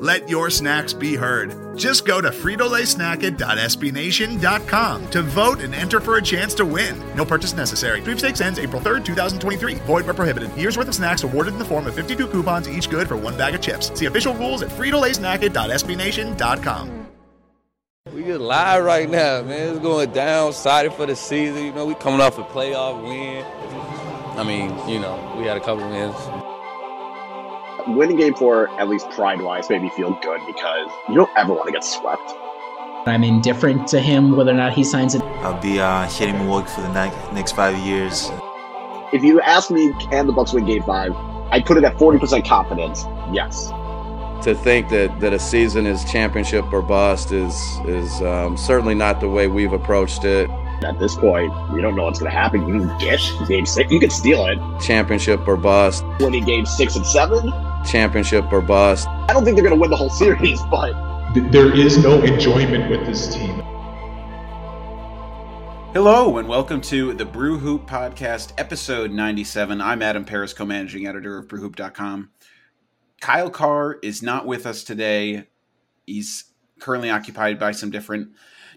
Let your snacks be heard. Just go to fritolaysnacket.sbnation.com to vote and enter for a chance to win. No purchase necessary. Sweepstakes ends April 3rd, 2023. Void where prohibited. Year's worth of snacks awarded in the form of 52 coupons, each good for one bag of chips. See official rules at fritolaysnacket.sbnation.com. We just live right now, man. It's going down. Excited for the season. You know, we coming off a playoff win. I mean, you know, we had a couple wins winning game four, at least pride wise, made me feel good because you don't ever want to get swept. I'm indifferent to him whether or not he signs it. I'll be uh, hitting Milwaukee for the next five years. If you ask me, can the Bucks win Game Five? I put it at 40% confidence. Yes. To think that, that a season is championship or bust is is um, certainly not the way we've approached it. At this point, we don't know what's going to happen. You can get game six. You can steal it. Championship or bust. Winning game six and seven championship or bust. I don't think they're going to win the whole series, but there is no enjoyment with this team. Hello and welcome to the Brew Hoop Podcast, episode 97. I'm Adam Paris, co-managing editor of BrewHoop.com. Kyle Carr is not with us today. He's currently occupied by some different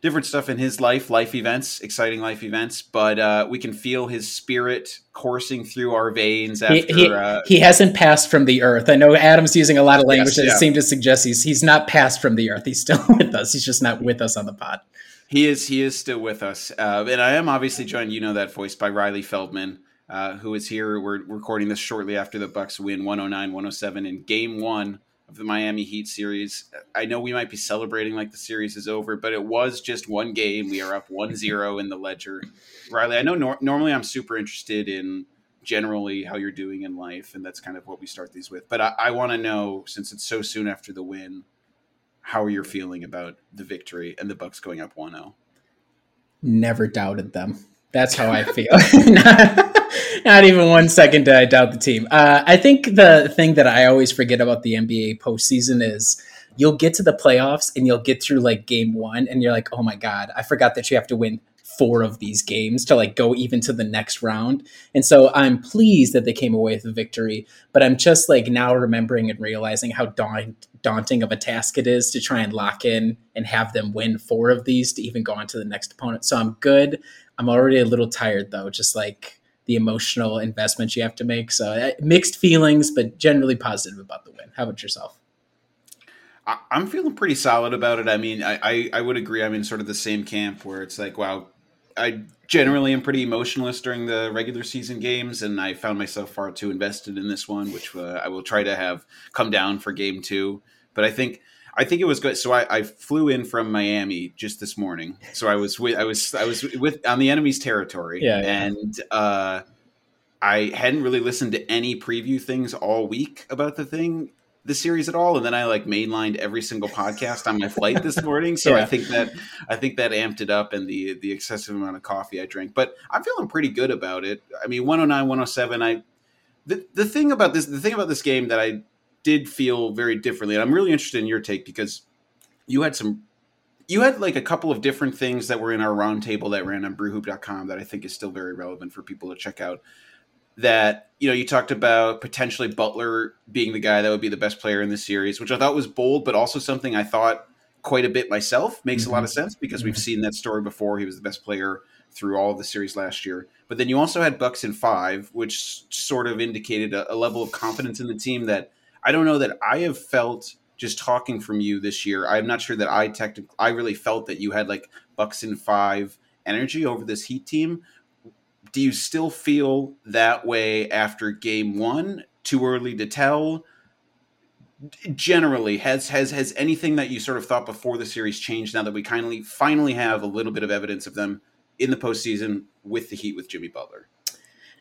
different stuff in his life, life events, exciting life events. But uh, we can feel his spirit coursing through our veins. After he, he, uh, he, hasn't passed from the earth. I know Adam's using a lot of language yes, that yeah. seem to suggest he's he's not passed from the earth. He's still with us. He's just not with us on the pod. He is. He is still with us, uh, and I am obviously joined. You know that voice by Riley Feldman. Uh, who is here? We're recording this shortly after the Bucks win 109-107 in Game One of the Miami Heat series. I know we might be celebrating like the series is over, but it was just one game. We are up 1-0 in the ledger. Riley, I know nor- normally I'm super interested in generally how you're doing in life, and that's kind of what we start these with. But I, I want to know, since it's so soon after the win, how are you feeling about the victory and the Bucks going up 1-0? Never doubted them. That's how I feel. Not even one second did I doubt the team. Uh, I think the thing that I always forget about the NBA postseason is you'll get to the playoffs and you'll get through like game one and you're like, oh my God, I forgot that you have to win four of these games to like go even to the next round. And so I'm pleased that they came away with a victory, but I'm just like now remembering and realizing how daunt- daunting of a task it is to try and lock in and have them win four of these to even go on to the next opponent. So I'm good. I'm already a little tired though, just like the emotional investment you have to make. So uh, mixed feelings, but generally positive about the win. How about yourself? I'm feeling pretty solid about it. I mean, I, I, I, would agree. I'm in sort of the same camp where it's like, wow, I generally am pretty emotionless during the regular season games, and I found myself far too invested in this one, which uh, I will try to have come down for game two. But I think I think it was good. So I, I, flew in from Miami just this morning. So I was with I was I was with on the enemy's territory. Yeah, yeah. and uh, I hadn't really listened to any preview things all week about the thing, the series at all. And then I like mainlined every single podcast on my flight this morning. So yeah. I think that I think that amped it up and the the excessive amount of coffee I drank. But I'm feeling pretty good about it. I mean, 109, 107. I the the thing about this the thing about this game that I did feel very differently. And I'm really interested in your take because you had some you had like a couple of different things that were in our roundtable that ran on brewhoop.com that I think is still very relevant for people to check out. That, you know, you talked about potentially Butler being the guy that would be the best player in the series, which I thought was bold, but also something I thought quite a bit myself. Makes mm-hmm. a lot of mm-hmm. sense because mm-hmm. we've seen that story before. He was the best player through all of the series last year. But then you also had Bucks in five, which sort of indicated a, a level of confidence in the team that – I don't know that I have felt just talking from you this year. I'm not sure that I technically, I really felt that you had like Bucks in five energy over this Heat team. Do you still feel that way after game one? Too early to tell. Generally, has has has anything that you sort of thought before the series changed now that we kindly finally have a little bit of evidence of them in the postseason with the Heat with Jimmy Butler?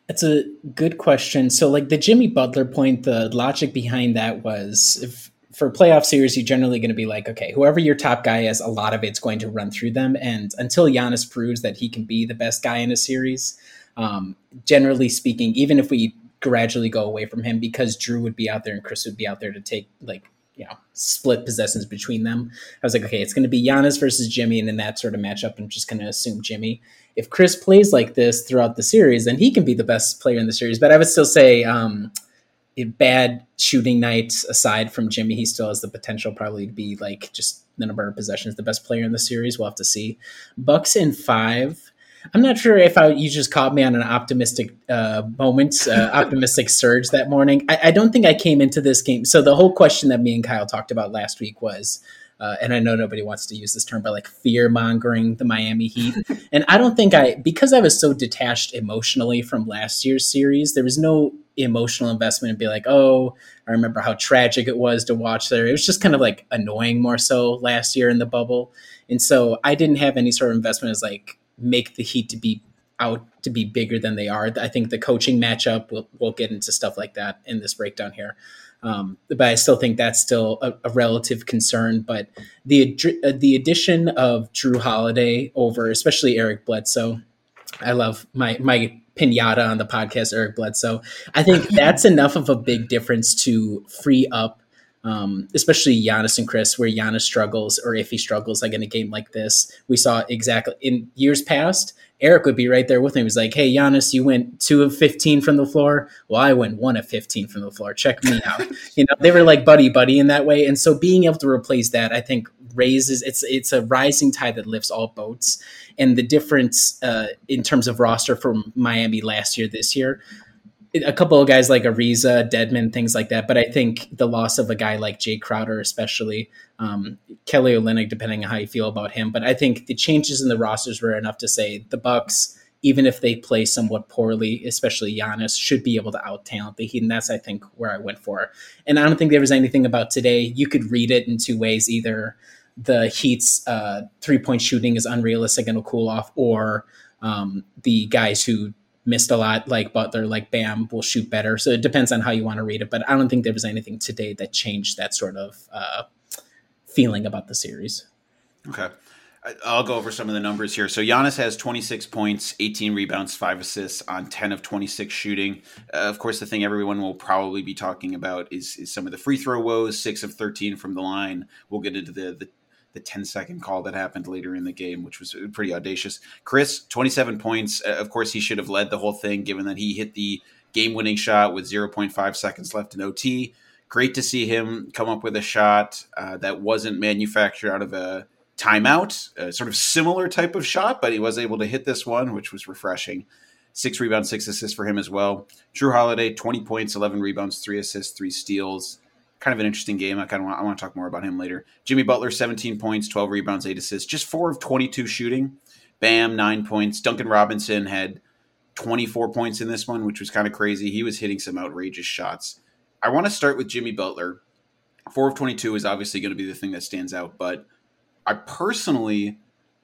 That's a good question. So, like the Jimmy Butler point, the logic behind that was if, for playoff series, you're generally going to be like, okay, whoever your top guy is, a lot of it's going to run through them. And until Giannis proves that he can be the best guy in a series, um, generally speaking, even if we gradually go away from him, because Jrue would be out there and Khris would be out there to take like you know split possessions between them. I was like, okay, it's going to be Giannis versus Jimmy, and in that sort of matchup, I'm just going to assume Jimmy. If Khris plays like this throughout the series, then he can be the best player in the series. But I would still say. Um, bad shooting nights aside from Jimmy, he still has the potential probably to be like just the number of possessions, the best player in the series. We'll have to see. Bucks in five. I'm not sure if I, you just caught me on an optimistic uh, moment, uh, optimistic surge that morning. I, I, don't think I came into this game. So the whole question that me and Kyle talked about last week was, uh, and I know nobody wants to use this term, but like fear mongering the Miami Heat. and I don't think I, because I was so detached emotionally from last year's series, there was no emotional investment and be like, oh, I remember how tragic it was to watch there. It was just kind of like annoying more so last year in the bubble. And so I didn't have any sort of investment as like make the Heat to be out to be bigger than they are. I think the coaching matchup, we'll, we'll get into stuff like that in this breakdown here. Um, but I still think that's still a, a relative concern. But the uh, the addition of Jrue Holiday over, especially Eric Bledsoe, I love my my pinata on the podcast, Eric Bledsoe. I think that's enough of a big difference to free up, um, especially Giannis and Khris, where Giannis struggles or if he struggles, like in a game like this. We saw exactly in years past, Eric would be right there with me. him. was like, "Hey, Giannis, you went two of fifteen from the floor. Well, I went one of fifteen from the floor. Check me out." you know, they were like buddy buddy in that way, and so being able to replace that, I think, raises it's it's a rising tide that lifts all boats. And the difference uh, in terms of roster from Miami last year, this year, a couple of guys like Ariza, Dedmon, things like that. But I think the loss of a guy like Jae Crowder, especially um, Kelly Olynyk, depending on how you feel about him. But I think the changes in the rosters were enough to say the Bucks, even if they play somewhat poorly, especially Giannis, should be able to out talent the Heat. And that's I think where I went for. And I don't think there was anything about today. You could read it in two ways: either the Heat's uh, three point shooting is unrealistic and will cool off, or um, the guys who missed a lot, like Butler, like Bam, will shoot better. So it depends on how you want to read it. But I don't think there was anything today that changed that sort of uh, feeling about the series. Okay. I'll go over some of the numbers here. So Giannis has 26 points, 18 rebounds, 5 assists on 10 of 26 shooting. Uh, of course, the thing everyone will probably be talking about is, is some of the free throw woes, 6 of 13 from the line. We'll get into the, the the 10 second call that happened later in the game, which was pretty audacious. Khris, 27 points. Uh, of course, he should have led the whole thing given that he hit the game winning shot with 0.5 seconds left in OT. Great to see him come up with a shot uh, that wasn't manufactured out of a timeout, a sort of similar type of shot, but he was able to hit this one, which was refreshing. Six rebounds, six assists for him as well. Jrue Holiday, 20 points, 11 rebounds, three assists, three steals kind of an interesting game. I kind of want, I want to talk more about him later. Jimmy Butler, 17 points, 12 rebounds, eight assists, just four of 22 shooting. Bam, nine points. Duncan Robinson had 24 points in this one, which was kind of crazy. He was hitting some outrageous shots. I want to start with Jimmy Butler. Four of 22 is obviously going to be the thing that stands out, but I personally,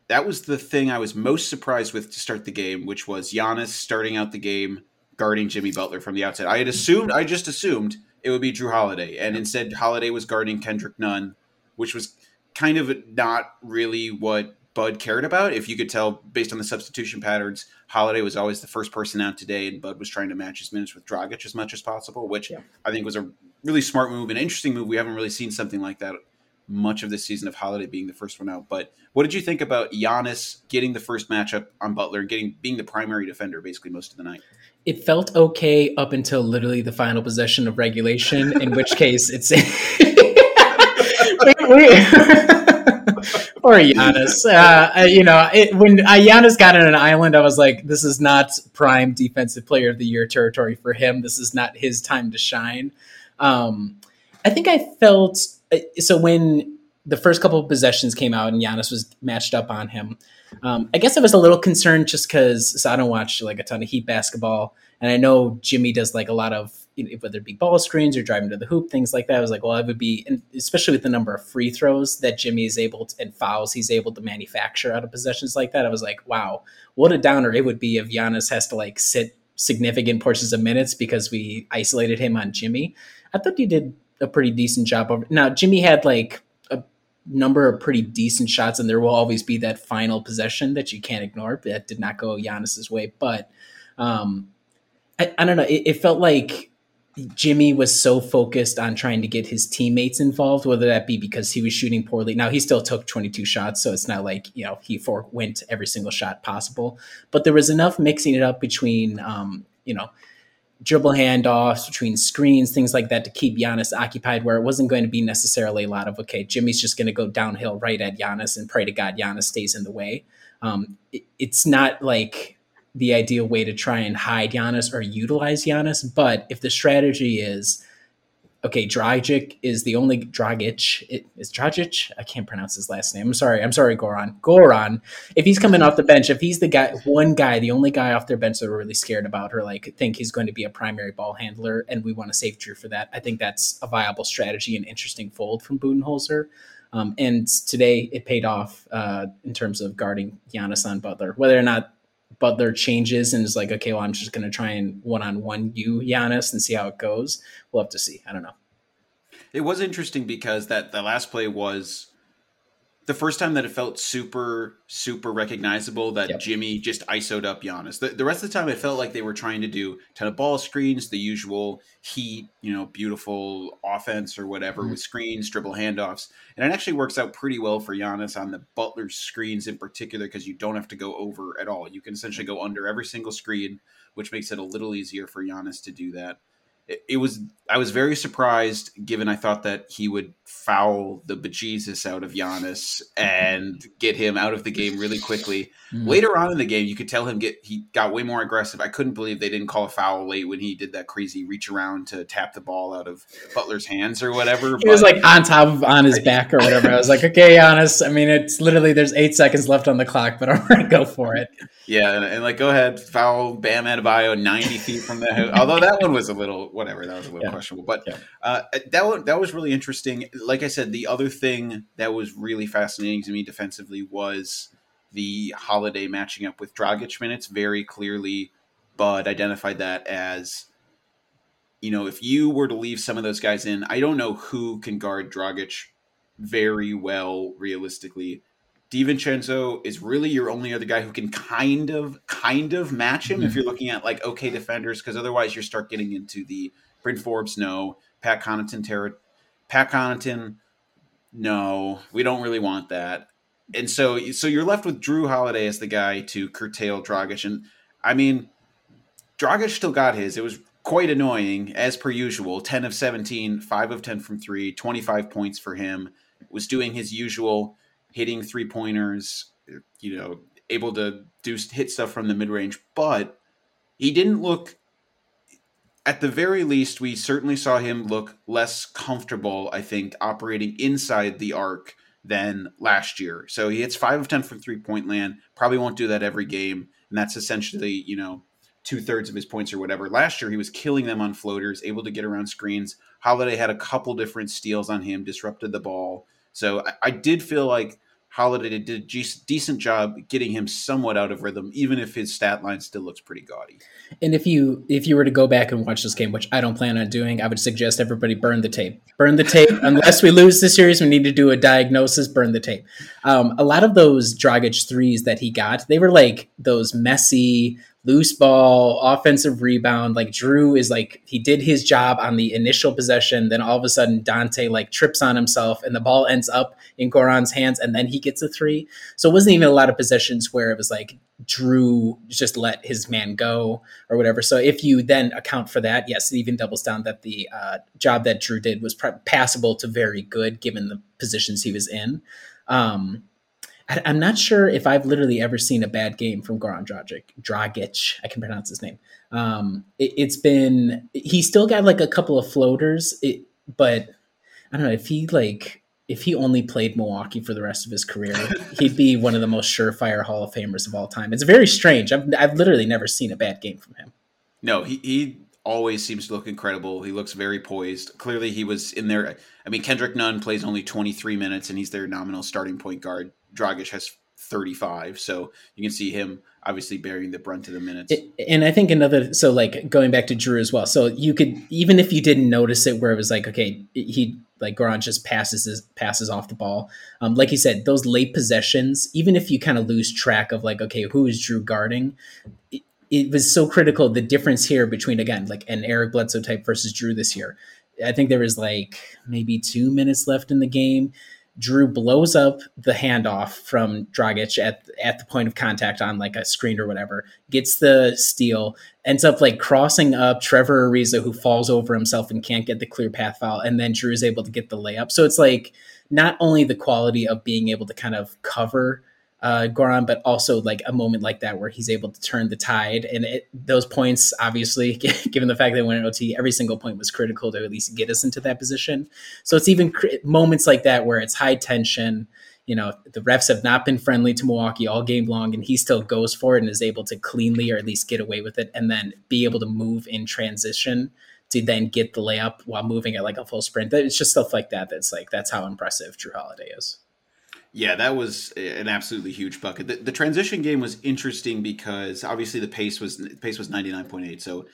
that was the thing I was most surprised with to start the game, which was Giannis starting out the game guarding Jimmy Butler from the outside. I had assumed, I just assumed it would be Jrue Holiday, and instead Holiday was guarding Kendrick Nunn, which was kind of not really what Bud cared about. If you could tell based on the substitution patterns, Holiday was always the first person out today, and Bud was trying to match his minutes with Dragic as much as possible, which yeah. I think was a really smart move, an interesting move. We haven't really seen something like that much of this season of Holiday being the first one out. But what did you think about Giannis getting the first matchup on Butler, getting being the primary defender basically most of the night? It felt okay up until literally the final possession of regulation, in which case it's. or Giannis. Uh, you know, it, when uh, Giannis got on an island, I was like, this is not prime defensive player of the year territory for him. This is not his time to shine. Um, I think I felt uh, so when the first couple of possessions came out and Giannis was matched up on him. Um, I guess I was a little concerned just because so I don't watch like a ton of Heat basketball, and I know Jimmy does like a lot of you know, whether it be ball screens or driving to the hoop, things like that. I was like, well, it would be, especially with the number of free throws that Jimmy is able to and fouls he's able to manufacture out of possessions like that. I was like, wow, what a downer it would be if Giannis has to like sit significant portions of minutes because we isolated him on Jimmy. I thought he did a pretty decent job over. Now Jimmy had like number of pretty decent shots, and there will always be that final possession that you can't ignore. That did not go Giannis's way, but um, I, I don't know. It, it felt like Jimmy was so focused on trying to get his teammates involved, whether that be because he was shooting poorly. Now he still took 22 shots, so it's not like you know he forwent every single shot possible. But there was enough mixing it up between um, you know dribble handoffs, between screens, things like that to keep Giannis occupied, where it wasn't going to be necessarily a lot of okay, Jimmy's just going to go downhill right at Giannis and pray to God Giannis stays in the way. Um, it, it's not like the ideal way to try and hide Giannis or utilize Giannis. But if the strategy is okay, Dragic is the only Dragic. It, is Dragic? I can't pronounce his last name. I'm sorry. I'm sorry, Goran. Goran. If he's coming off the bench, if he's the guy, one guy, the only guy off their bench that we're really scared about, or like think he's going to be a primary ball handler, and we want to save Jrue for that, I think that's a viable strategy and interesting fold from Budenholzer. Um, and today it paid off uh, in terms of guarding Giannis on Butler. Whether or not Butler changes and is like, okay, well, I'm just going to try and one on one you Giannis and see how it goes. We'll have to see. I don't know. It was interesting because that the last play was the first time that it felt super, super recognizable that yep. Jimmy just ISO'd up Giannis. The, the, rest of the time, it felt like they were trying to do ton of ball screens, the usual heat, you know, beautiful offense or whatever mm-hmm. with screens, dribble handoffs. And it actually works out pretty well for Giannis on the Butler screens in particular because you don't have to go over at all. You can essentially go under every single screen, which makes it a little easier for Giannis to do that it was I was very surprised given I thought that he would foul the bejesus out of Giannis and get him out of the game really quickly. Mm-hmm. Later on in the game, you could tell him get he got way more aggressive. I couldn't believe they didn't call a foul late when he did that crazy reach around to tap the ball out of Butler's hands or whatever. He but, was like on top of on his back or whatever. I was like, okay, Giannis. I mean, it's literally there's eight seconds left on the clock, but I'm gonna go for it. Yeah, and, and like go ahead, foul Bam Adebayo ninety feet from the hoop. Although that one was a little whatever, that was a little yeah. questionable. But yeah. uh, that one, that was really interesting. Like I said, the other thing that was really fascinating to me defensively was the Holiday matching up with Dragic minutes. Very clearly, Bud identified that as you know, if you were to leave some of those guys in, I don't know who can guard Dragic very well realistically. DiVincenzo is really your only other guy who can kind of kind of match him mm-hmm. if you're looking at like okay defenders because otherwise you start getting into the Bryn Forbes no. Pat Connaughton Terra Pat Connaughton no. We don't really want that. And so so you're left with Jrue Holiday as the guy to curtail Dragic. And I mean Dragic still got his. It was quite annoying as per usual. 10 of 17 5 of 10 from 3 25 points for him. Was doing his usual hitting three pointers, you know, able to do hit stuff from the mid range, but he didn't look. At the very least, we certainly saw him look less comfortable. I think operating inside the arc than last year. So he hits five of ten from three point land. Probably won't do that every game, and that's essentially you know two thirds of his points or whatever. Last year, he was killing them on floaters, able to get around screens. Holiday had a couple different steals on him, disrupted the ball. So I, I did feel like Holiday did a decent job getting him somewhat out of rhythm, even if his stat line still looks pretty gaudy. And if you if you were to go back and watch this game, which I don't plan on doing, I would suggest everybody burn the tape. Burn the tape. Unless we lose the series, we need to do a diagnosis. Burn the tape. Um, a lot of those Dragic threes that he got, they were like those messy loose ball, offensive rebound. Like Jrue is like he did his job on the initial possession, then all of a sudden Donte like trips on himself and the ball ends up in Goran's hands and then he gets a three. So it wasn't even a lot of possessions where it was like Jrue just let his man go or whatever. So if you then account for that, yes, it even doubles down that the uh, job that Jrue did was passable to very good given the positions he was in. Um, I, am not sure if I've literally ever seen a bad game from Goran Dragic. Dragic, I can pronounce his name. Um, it, has been he still got like a couple of floaters, it, but I don't know if he like if he only played Milwaukee for the rest of his career, he'd be one of the most surefire Hall of Famers of all time. It's very strange. I've I've literally never seen a bad game from him. No, he he always seems to look incredible. He looks very poised. Clearly, he was in there. I mean, Kendrick Nunn plays only 23 minutes, and he's their nominal starting point guard. Dragic has 35. So you can see him obviously bearing the brunt of the minutes. And I think another, so like going back to Jrue as well. So you could, even if you didn't notice it, where it was like, okay, he, like Goran just passes passes off the ball. Um, like you said, those late possessions, even if you kind of lose track of like, okay, who is Jrue guarding? It, it was so critical. The difference here between again, like an Eric Bledsoe type versus Jrue this year. I think there was like maybe two minutes left in the game. Jrue blows up the handoff from Dragic at at the point of contact on like a screen or whatever, gets the steal, ends up like crossing up Trevor Ariza, who falls over himself and can't get the clear path foul, and then Jrue is able to get the layup. So it's like not only the quality of being able to kind of cover uh, Goran, but also like a moment like that where he's able to turn the tide. And it, those points, obviously, given the fact that they went in OT, every single point was critical to at least get us into that position. So it's even cr- moments like that where it's high tension. You know, the refs have not been friendly to Milwaukee all game long, and he still goes for it and is able to cleanly or at least get away with it and then be able to move in transition to then get the layup while moving at like a full sprint. It's just stuff like that that's like, that's how impressive Jrue Holiday is. Yeah, that was an absolutely huge bucket. The, the, transition game was interesting because obviously the pace was pace was ninety nine point eight. So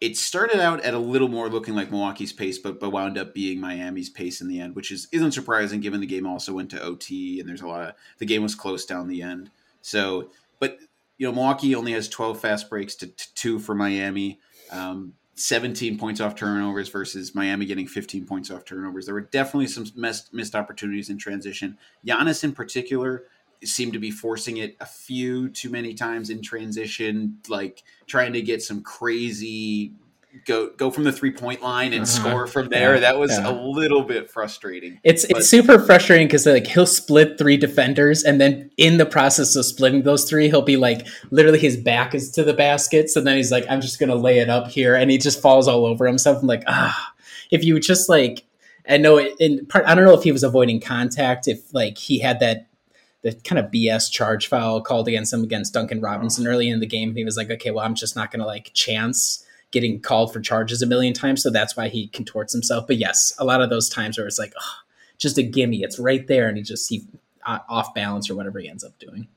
it started out at a little more looking like Milwaukee's pace, but but wound up being Miami's pace in the end, which is isn't surprising given the game also went to OT and there's a lot of the game was close down the end. So, but you know Milwaukee only has twelve fast breaks to, to two for Miami. Um, 17 points off turnovers versus Miami getting 15 points off turnovers. There were definitely some missed, missed opportunities in transition. Giannis, in particular, seemed to be forcing it a few too many times in transition, like trying to get some crazy go go from the three point line and uh-huh. score from there. Yeah, that was yeah. a little bit frustrating. It's but, it's super frustrating because like he'll split three defenders, and then in the process of splitting those three, he'll be like literally his back is to the basket, so then he's like, I'm just gonna lay it up here, and he just falls all over himself. I'm like, ah, if you just like. I know in part, I don't know if he was avoiding contact, if like he had that the kind of BS charge foul called against him against Duncan Robinson early in the game. He was like, okay, well, I'm just not going to like chance getting called for charges a million times. So that's why he contorts himself. But yes, a lot of those times where it's like, oh, just a gimme, it's right there, and he just he uh, off balance or whatever he ends up doing.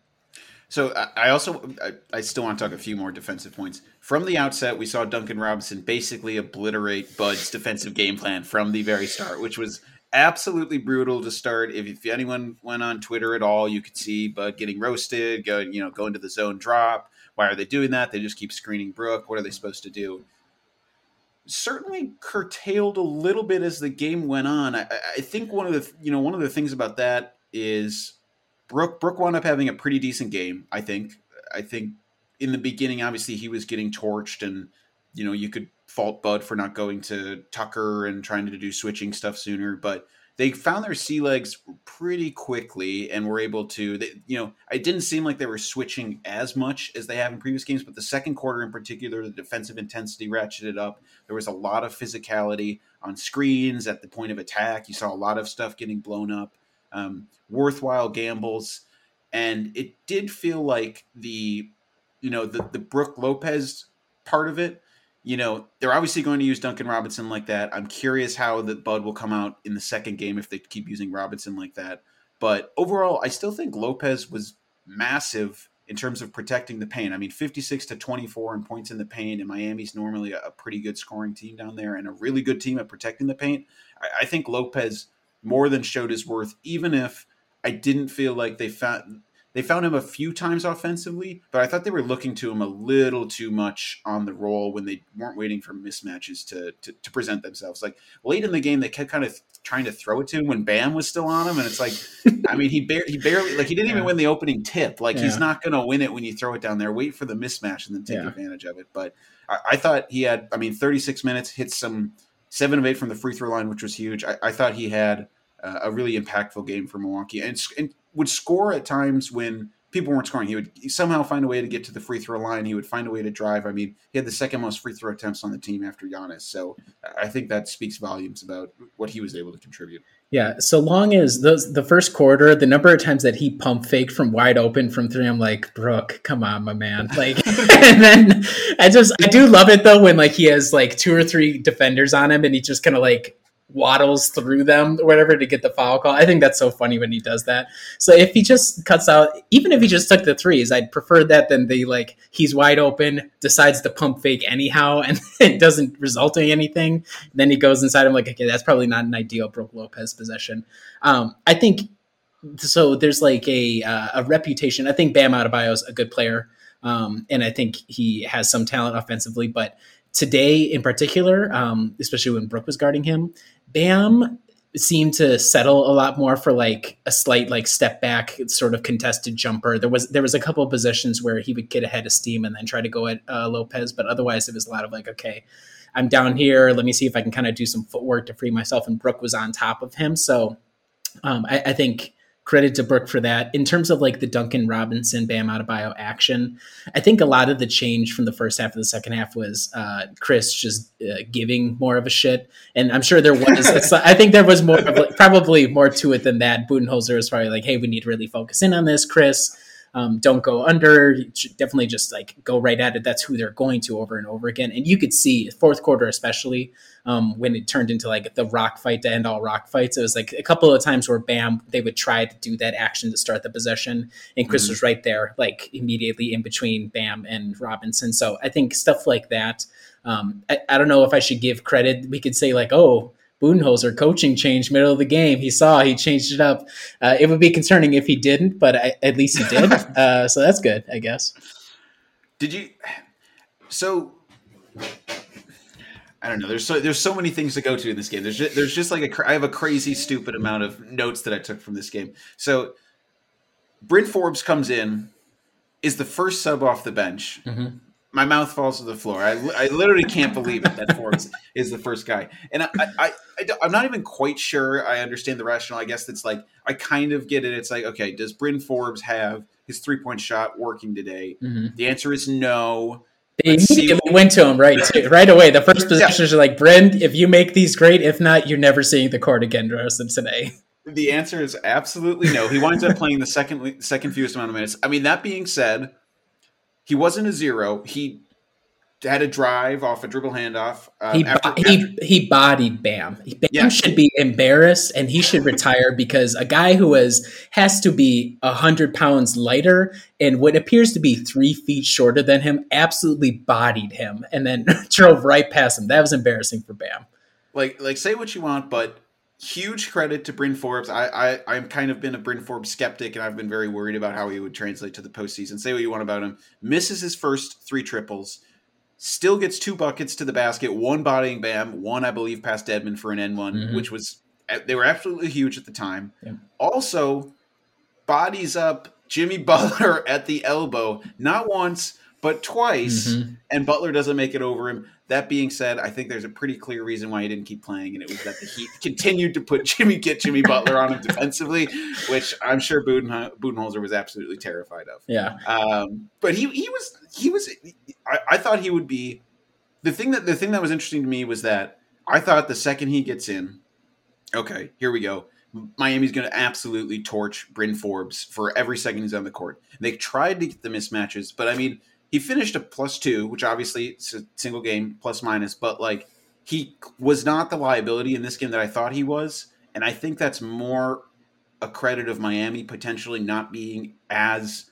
So I also I, I, still want to talk a few more defensive points. From the outset, we saw Duncan Robinson basically obliterate Bud's defensive game plan from the very start, which was absolutely brutal to start. If, if anyone went on Twitter at all, you could see Bud getting roasted, going you know going to the zone drop, why are they doing that? They just keep screening Brook. What are they supposed to do? Certainly curtailed a little bit as the game went on. I, I think one of the you know one of the things about that is Brook Brook wound up having a pretty decent game. I think. I think in the beginning, obviously he was getting torched, and you know you could fault Bud for not going to Tucker and trying to do switching stuff sooner, but they found their sea legs pretty quickly and were able to they, you know it didn't seem like they were switching as much as they have in previous games but the second quarter in particular the defensive intensity ratcheted up. There was a lot of physicality on screens at the point of attack. You saw a lot of stuff getting blown up um, worthwhile gambles. And it did feel like the you know the the Brook Lopez part of it you know, they're obviously going to use Duncan Robinson like that. I'm curious how the Bud will come out in the second game if they keep using Robinson like that. But overall, I still think Lopez was massive in terms of protecting the paint. I mean, 56 to 24 in points in the paint, and Miami's normally a, pretty good scoring team down there and a really good team at protecting the paint. I, I think Lopez more than showed his worth, even if I didn't feel like they found they found him a few times offensively, but I thought they were looking to him a little too much on the roll when they weren't waiting for mismatches to, to, to present themselves. Like late in the game, they kept kind of trying to throw it to him when Bam was still on him, and it's like, I mean, he bar- he barely like he didn't yeah. even win the opening tip. Like yeah. he's not going to win it when you throw it down there. Wait for the mismatch and then take yeah. advantage of it. But I, I, thought he had, I mean, 36 minutes, hit some seven of eight from the free throw line, which was huge. I, I thought he had uh, a really impactful game for Milwaukee, and, and would score at times when people weren't scoring. He would somehow find a way to get to the free throw line. He would find a way to drive. I mean, he had the second most free throw attempts on the team after Giannis. So I think that speaks volumes about what he was able to contribute. Yeah, so long as those the first quarter, the number of times that he pump faked from wide open from three, I'm like, Brook, come on, my man. Like, and then I just I do love it though when like he has like two or three defenders on him and he just kind of like waddles through them or whatever to get the foul call. I think that's so funny when he does that. So if he just cuts out, even if he just took the threes, I'd prefer that than the like he's wide open, decides to pump fake anyhow, and it doesn't result in anything. Then he goes inside. I'm like, okay, that's probably not an ideal Brook Lopez possession. Um, I think so. There's like a uh, a reputation. I think Bam Adebayo is a good player. Um, and I think he has some talent offensively, but today in particular, um, especially when Brook was guarding him, Bam seemed to settle a lot more for like a slight like step back sort of contested jumper. There was there was a couple of positions where he would get ahead of steam and then try to go at uh, Lopez, but otherwise it was a lot of like okay, I'm down here. Let me see if I can kind of do some footwork to free myself. And Brook was on top of him, so um, I, I think credit to Brook for that. In terms of like the Duncan Robinson Bam Adebayo action, I think a lot of the change from the first half to the second half was uh, Khris just uh, giving more of a shit, and I'm sure there was. I think there was more, of, like, probably more to it than that. Budenholzer was probably like, "Hey, we need to really focus in on this, Khris." Um, don't go under. Definitely just like go right at it. That's who they're going to over and over again. And you could see fourth quarter, especially um, when it turned into like the rock fight to end all rock fights. It was like a couple of times where Bam they would try to do that action to start the possession, and Khris mm-hmm. was right there, like immediately in between Bam and Robinson. So I think stuff like that. Um, I, I don't know if I should give credit. We could say like, oh Budenholzer coaching change middle of the game. He saw he changed it up. Uh, it would be concerning if he didn't, but I, at least he did. uh, so that's good, I guess. Did you? So I don't know. There's so there's so many things to go to in this game. There's just, there's just like a I have a crazy stupid amount of notes that I took from this game. So Bryn Forbes comes in, is the first sub off the bench. Mm-hmm my mouth falls to the floor. I, I literally can't believe it that Forbes is the first guy. And I, I, I, am not even quite sure I understand the rationale. I guess it's like, I kind of get it. It's like, okay, does Bryn Forbes have his three point shot working today? Mm-hmm. The answer is no. They immediately went to him right too, right away. The first positions yeah. are like, Bryn, if you make these great, if not, you're never seeing the court again the rest of today. The answer is absolutely no. He winds up playing the second second fewest amount of minutes. I mean, that being said, he wasn't a zero. He had a drive off a dribble handoff. Uh, he, after, he he bodied Bam. Bam yeah. should be embarrassed and he should retire because a guy who is has to be hundred pounds lighter and what appears to be three feet shorter than him absolutely bodied him and then drove right past him. That was embarrassing for Bam. Like like say what you want, but huge credit to Bryn Forbes. I, I I'm kind of been a Bryn Forbes skeptic, and I've been very worried about how he would translate to the postseason. Say what you want about him. Misses his first three triples. Still gets two buckets to the basket, one bodying Bam, one I believe past Dedmon for an N one, mm-hmm. which was they were absolutely huge at the time. Yeah. Also, bodies up Jimmy Butler at the elbow, not once but twice, mm-hmm. and Butler doesn't make it over him. That being said, I think there's a pretty clear reason why he didn't keep playing, and it was that the Heat continued to put Jimmy get Jimmy Butler on him defensively, which I'm sure Buden, Budenholzer was absolutely terrified of. Yeah, um, but he he was he was I, I thought he would be the thing that the thing that was interesting to me was that I thought the second he gets in, okay, here we go. Miami's going to absolutely torch Bryn Forbes for every second he's on the court. They tried to get the mismatches, but I mean he finished a plus two, which obviously it's a single game plus minus, but like he was not the liability in this game that I thought he was. And I think that's more a credit of Miami potentially not being as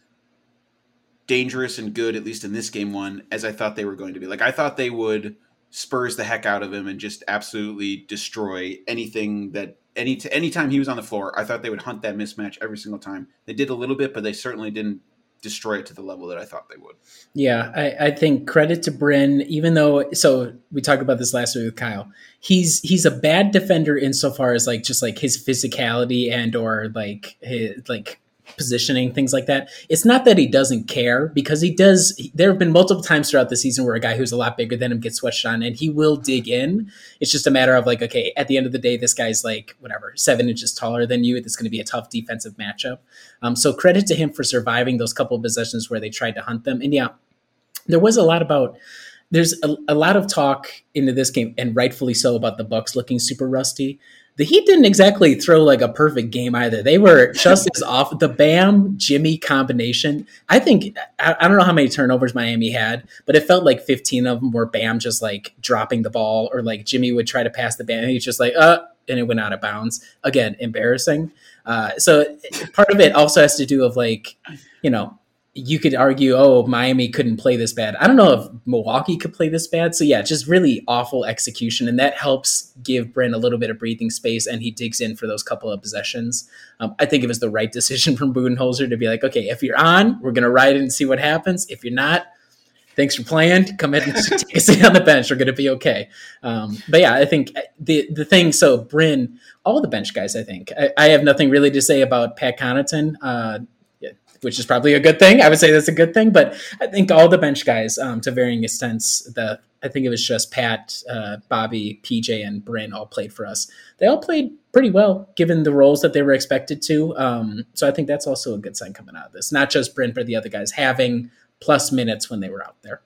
dangerous and good, at least in this game one, as I thought they were going to be. Like I thought they would spurs the heck out of him and just absolutely destroy anything that any anytime he was on the floor, I thought they would hunt that mismatch every single time. They did a little bit, but they certainly didn't destroy it to the level that I thought they would. Yeah, I, I, think credit to Bryn, even though so we talked about this last week with Kyle. He's he's a bad defender insofar as like just like his physicality and or like his like positioning, things like that. It's not that he doesn't care because he does. There have been multiple times throughout the season where a guy who's a lot bigger than him gets switched on, and he will dig in. It's just a matter of like, okay, at the end of the day, this guy's like whatever seven inches taller than you. It's going to be a tough defensive matchup. Um, so credit to him for surviving those couple of possessions where they tried to hunt them. And yeah, there was a lot about there's a, a, lot of talk into this game, and rightfully so, about the Bucks looking super rusty. the Heat didn't exactly throw like a perfect game either. They were just as off. The Bam Jimmy combination, I think, I, I, don't know how many turnovers Miami had, but it felt like 15 of them were Bam just like dropping the ball, or like Jimmy would try to pass the Bam, and he's just like, uh, and it went out of bounds. Again, embarrassing. Uh, so part of it also has to do with like, you know, you could argue, oh, Miami couldn't play this bad. I don't know if Milwaukee could play this bad. So yeah, just really awful execution, and that helps give Bryn a little bit of breathing space, and he digs in for those couple of possessions. Um, I think it was the right decision from Budenholzer to be like, okay, if you're on, we're gonna ride it and see what happens. If you're not, thanks for playing. Come in and take a seat on the bench. We're gonna be okay. Um, but yeah, I think the the thing. So Bryn, all the bench guys, I think I, I have nothing really to say about Pat Connaughton. Uh, which is probably a good thing. I would say that's a good thing, but I think all the bench guys, um, to varying extents, the I think it was just Pat, uh, Bobby, PJ, and Bryn all played for us. They all played pretty well given the roles that they were expected to. Um, so I think that's also a good sign coming out of this. Not just Bryn, but the other guys having plus minutes when they were out there.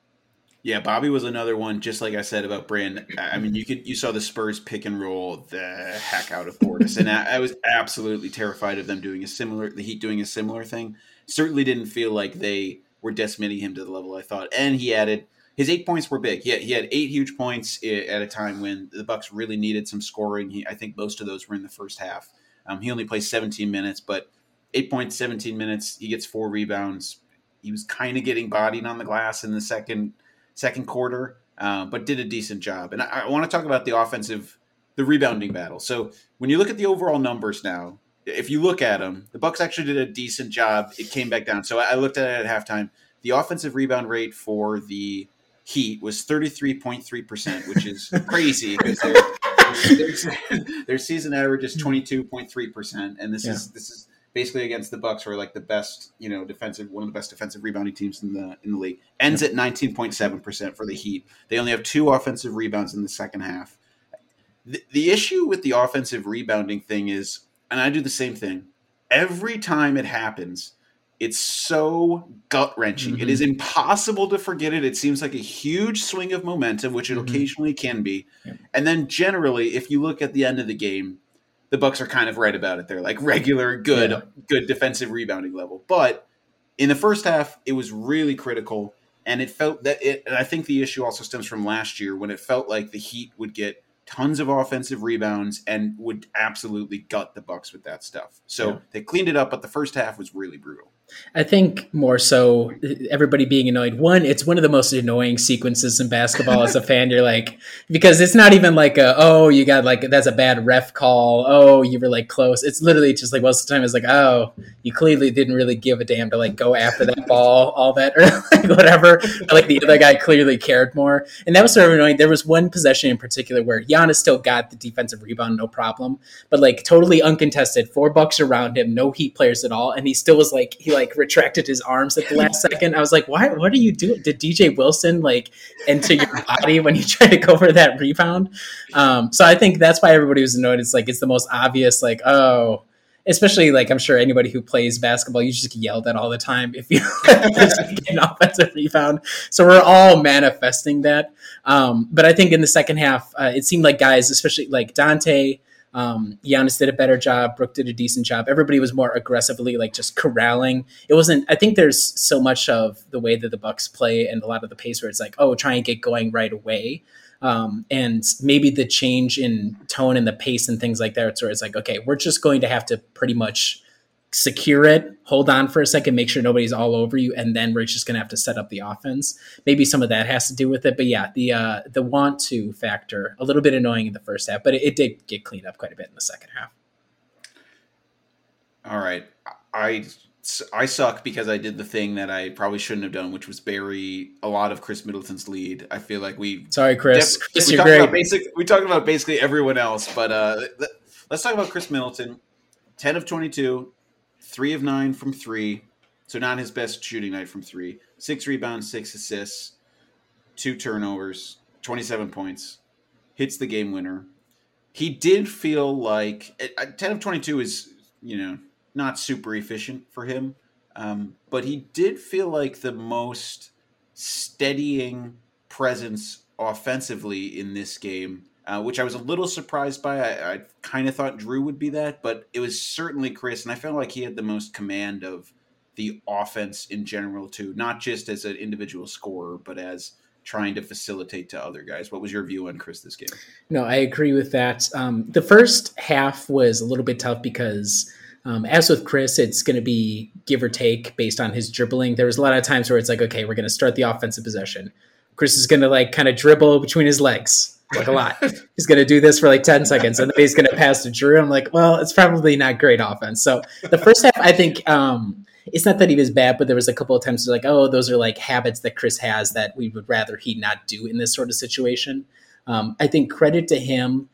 Yeah, Bobby was another one. Just like I said about Bryn, I mean, you could you saw the Spurs pick and roll the heck out of Portis, and I, I was absolutely terrified of them doing a similar, the Heat doing a similar thing certainly didn't feel like they were decimating him to the level I thought. And he added his eight points were big. He had, he had eight huge points at a time when the Bucks really needed some scoring. He, I think most of those were in the first half. Um, he only plays 17 minutes, but eight points, 17 minutes. He gets four rebounds. He was kind of getting bodied on the glass in the second second quarter, uh, but did a decent job. And I, I want to talk about the offensive, the rebounding battle. So when you look at the overall numbers now, if you look at them, the Bucks actually did a decent job. It came back down. So I looked at it at halftime. The offensive rebound rate for the Heat was 33.3%, which is crazy because their, their, season average is hmm. 22.3%. And this yeah. is this is basically against the Bucks, who are like the best, you know, defensive one of the best defensive rebounding teams in the in the league. Ends at 19.7% for the Heat. They only have two offensive rebounds in the second half. The, the issue with the offensive rebounding thing is and I do the same thing. Every time it happens, it's so gut wrenching. Mm-hmm. It is impossible to forget it. It seems like a huge swing of momentum, which it mm-hmm. occasionally can be. Yeah. And then generally, if you look at the end of the game, the Bucks are kind of right about it. They're like regular, good, yeah. good defensive rebounding level. But in the first half, it was really critical, and it felt that it. And I think the issue also stems from last year when it felt like the Heat would get tons of offensive rebounds and would absolutely gut the Bucks with that stuff. So yeah. they cleaned it up, but the first half was really brutal. I think more so everybody being annoyed. One, it's one of the most annoying sequences in basketball as a fan. You're like, because it's not even like a, oh, you got like, that's a bad ref call. Oh, you were like close. It's literally just like most of the time it's like, oh, you clearly didn't really give a damn to like go after that ball, all that, or like whatever. like the other guy clearly cared more. And that was sort of annoying. There was one possession in particular where Giannis still got the defensive rebound, no problem, but like totally uncontested, four bucks around him, no Heat players at all. And he still was like, he like retracted his arms at the last second. I was like, why? What are you doing? Did DJ Wilson like enter your body when you tried to go for that rebound? Um, so I think that's why everybody was annoyed. It's like it's the most obvious, like oh. Especially like I'm sure anybody who plays basketball, you just get yelled at all the time if you get an offensive rebound. So we're all manifesting that. Um, but I think in the second half, uh, it seemed like guys, especially like Donte, um, Giannis did a better job. Brook did a decent job. Everybody was more aggressively like just corralling. It wasn't. I think there's so much of the way that the Bucks play and a lot of the pace where it's like, oh, try and get going right away. Um, and maybe the change in tone and the pace and things like that, It's where it's like, okay, we're just going to have to pretty much secure it, hold on for a second, make sure nobody's all over you, and then we're just going to have to set up the offense. Maybe some of that has to do with it, but yeah, the uh, the want to factor a little bit annoying in the first half, but it, it did get cleaned up quite a bit in the second half. All right, I I suck because I did the thing that I probably shouldn't have done, which was bury a lot of Khris Middleton's lead. I feel like we sorry, Khris. Def- Khris we talked about basic. We talked about basically everyone else, but uh, let's talk about Khris Middleton. Ten of twenty-two, three of nine from three, so not his best shooting night from three. Six rebounds, six assists, two turnovers, 27 points, hits the game winner. He did feel like 10 of 22 is, you know, not super efficient for him, um, but he did feel like the most steadying presence offensively in this game uh, which I was a little surprised by. I, I kind of thought Jrue would be that, but it was certainly Khris, and I felt like he had the most command of the offense in general too, not just as an individual scorer, but as trying to facilitate to other guys. What was your view on Khris this game? No, I agree with that. Um, the first half was a little bit tough because. Um, as with Khris, it's going to be give or take based on his dribbling. There was a lot of times where it's like, okay, we're going to start the offensive possession. Khris is going to like kind of dribble between his legs like a lot. he's going to do this for like 10 seconds and then he's going to pass to Jrue. I'm like, well, it's probably not great offense. So the first half, I think, um, it's not that he was bad, but there was a couple of times like, oh, those are like habits that Khris has that we would rather he not do in this sort of situation. Um, I think credit to him.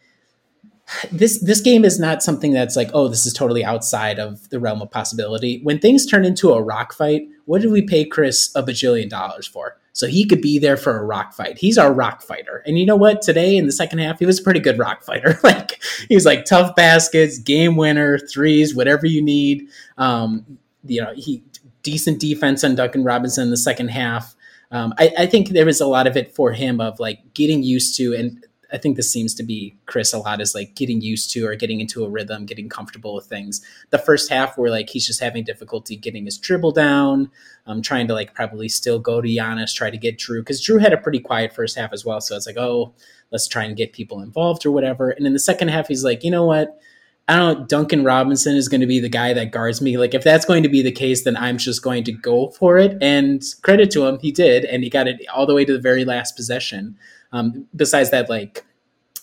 This this game is not something that's like, oh, this is totally outside of the realm of possibility. When things turn into a rock fight, what did we pay Khris a bajillion dollars for? So he could be there for a rock fight. He's our rock fighter. And you know what? Today in the second half, he was a pretty good rock fighter. like he was like tough baskets, game winner, threes, whatever you need. Um, you know, he decent defense on Duncan Robinson in the second half. Um, I, I, think there was a lot of it for him of like getting used to, and I think this seems to be Khris a lot is like getting used to or getting into a rhythm, getting comfortable with things. The first half where like he's just having difficulty getting his dribble down, um, trying to like probably still go to Giannis, try to get Jrue because Jrue had a pretty quiet first half as well. So it's like, oh, let's try and get people involved or whatever. And in the second half, he's like, you know what? I don't know, Duncan Robinson is going to be the guy that guards me. Like, if that's going to be the case, then I'm just going to go for it. And credit to him, he did. And he got it all the way to the very last possession. Um, besides that, like,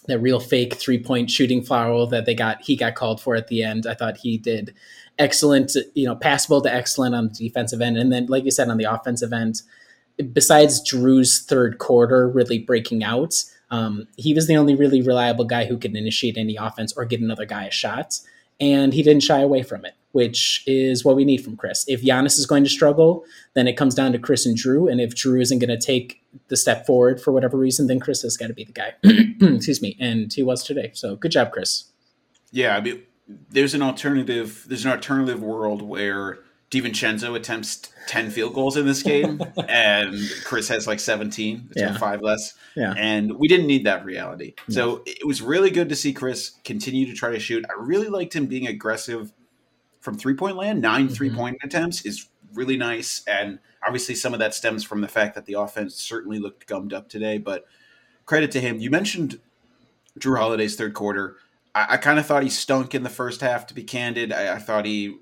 that real fake three point shooting foul that they got, he got called for at the end. I thought he did excellent, you know, passable to excellent on the defensive end. And then, like you said, on the offensive end, besides Jrue's third quarter really breaking out, um, he was the only really reliable guy who could initiate any offense or get another guy a shot, and he didn't shy away from it, which is what we need from Khris. If Giannis is going to struggle, then it comes down to Khris and Jrue. and if Jrue isn't going to take the step forward for whatever reason, then Khris has got to be the guy. Excuse me, and he was today. So good job, Khris. Yeah, I mean, there's an alternative. There's an alternative world where DiVincenzo attempts 10 field goals in this game and Khris has like 17. It's yeah. five less. Yeah. And we didn't need that reality. So it was really good to see Khris continue to try to shoot. I really liked him being aggressive from three point land. 9 mm-hmm. three point attempts is really nice. And obviously, some of that stems from the fact that the offense certainly looked gummed up today. But credit to him. You mentioned Jrue Holiday's third quarter. I, I kind of thought he stunk in the first half, to be candid. I, I thought he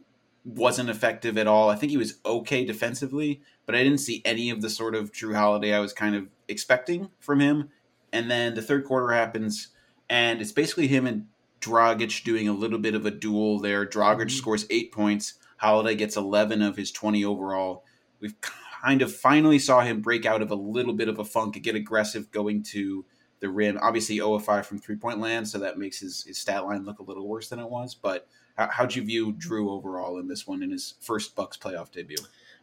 wasn't effective at all. I think he was okay defensively, but I didn't see any of the sort of Jrue Holiday I was kind of expecting from him. And then the third quarter happens, and it's basically him and Dragic doing a little bit of a duel there. Dragic mm-hmm. scores eight points. Holiday gets 11 of his 20 overall. We've kind of finally saw him break out of a little bit of a funk and get aggressive going to the rim. Obviously, 0 of 5 from three point land, so that makes his, his stat line look a little worse than it was. But how, how'd you view Jrue overall in this one in his first Bucks playoff debut?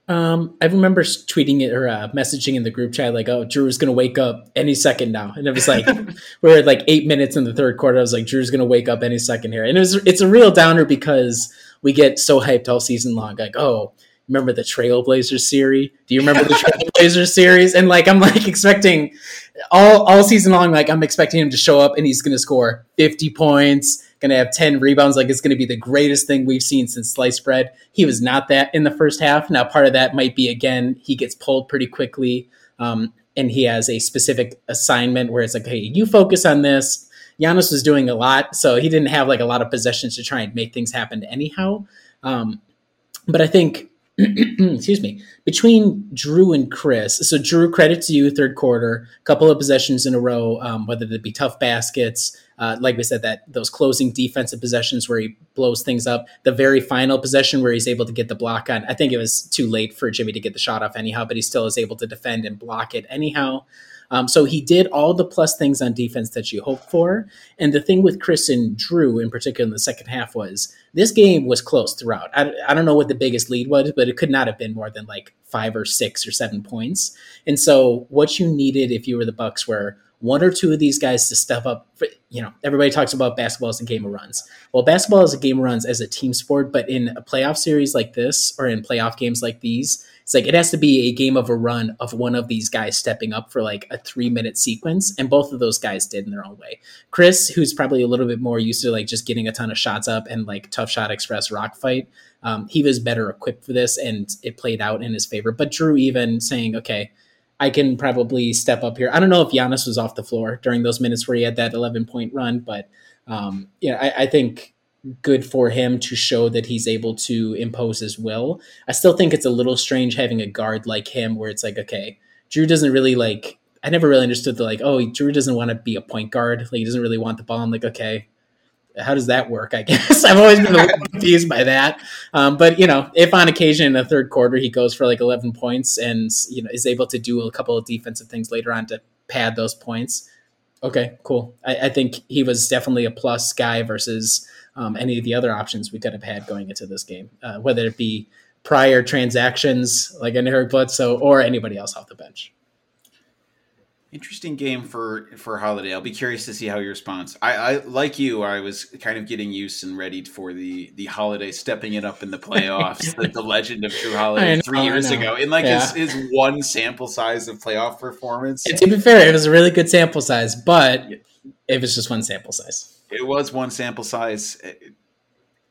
Um, I remember tweeting it or uh, messaging in the group chat like, "Oh, Jrue's gonna wake up any second now," and it was like we are at like eight minutes in the third quarter. I was like, "Jrue's gonna wake up any second here," and it was it's a real downer because we get so hyped all season long. Like, oh, remember the Trailblazers series? Do you remember the Trailblazers series? And like, I'm like expecting all all season long, like I'm expecting him to show up and he's gonna score 50 points going to have 10 rebounds. Like it's going to be the greatest thing we've seen since sliced bread. He was not that in the first half. Now, part of that might be, again, he gets pulled pretty quickly. Um, and he has a specific assignment where it's like, hey, you focus on this. Giannis was doing a lot, so he didn't have like a lot of possessions to try and make things happen anyhow. Um, but I think excuse me, between Jrue and Khris. So Jrue credits you, third quarter, couple of possessions in a row, um, whether it be tough baskets, uh, like we said, that those closing defensive possessions where he blows things up. The very final possession where he's able to get the block on. I think it was too late for Jimmy to get the shot off anyhow, but he still is able to defend and block it anyhow. Um, so he did all the plus things on defense that you hope for. And the thing with Khris and Jrue, in particular in the second half, was this game was close throughout. I, I don't know what the biggest lead was, but it could not have been more than like five or six or seven points. And so what you needed if you were the Bucks were one or two of these guys to step up. For, you know, everybody talks about basketball as a game of runs. Well, basketball is a game of runs as a team sport, but in a playoff series like this or in playoff games like these, It's like it has to be a game of a run of one of these guys stepping up for like a three minute sequence, and both of those guys did in their own way. Khris, who's probably a little bit more used to like just getting a ton of shots up and like tough shot express rock fight, um, he was better equipped for this, and it played out in his favor. But Jrue, even saying, okay. I can probably step up here. I don't know if Giannis was off the floor during those minutes where he had that 11 point run, but um, yeah, I, I think good for him to show that he's able to impose his will. I still think it's a little strange having a guard like him where it's like, okay, Jrue doesn't really like I never really understood the like, oh, Jrue doesn't want to be a point guard. Like he doesn't really want the ball. I'm like, okay, how does that work? I guess I've always been a little confused by that. Um, but you know, if on occasion in the third quarter he goes for like 11 points and you know is able to do a couple of defensive things later on to pad those points, okay, cool. I, I think he was definitely a plus guy versus um, any of the other options we could have had going into this game, uh, whether it be prior transactions like an Eric Bledsoe or anybody else off the bench. Interesting game for for Holiday. I'll be curious to see how he responds. I, I like you. I was kind of getting used and ready for the the Holiday stepping it up in the playoffs, the, the legend of Jrue Holiday know, three years ago, in like Yeah. his, his one sample size of playoff performance. And to be fair, it was a really good sample size, but it was just one sample size. It was one sample size.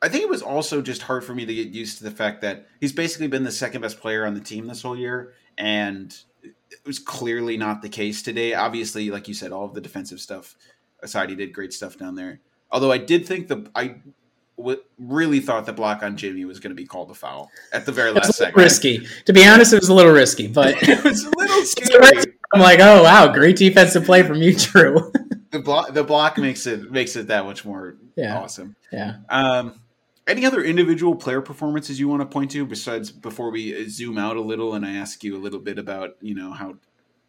I think it was also just hard for me to get used to the fact that he's basically been the second best player on the team this whole year, and it was clearly not the case today. Obviously, like you said, all of the defensive stuff aside, he did great stuff down there. Although I did think the I w- really thought the block on Jimmy was going to be called a foul at the very It was last second. risky. To be honest, it was a little risky, but it was a little scary. I'm like, oh wow, great defensive play from you, Jrue. The block the block makes it makes it that much more Yeah. awesome. yeah. Um, any other individual player performances you want to point to besides before we uh, zoom out a little and I ask you a little bit about you know how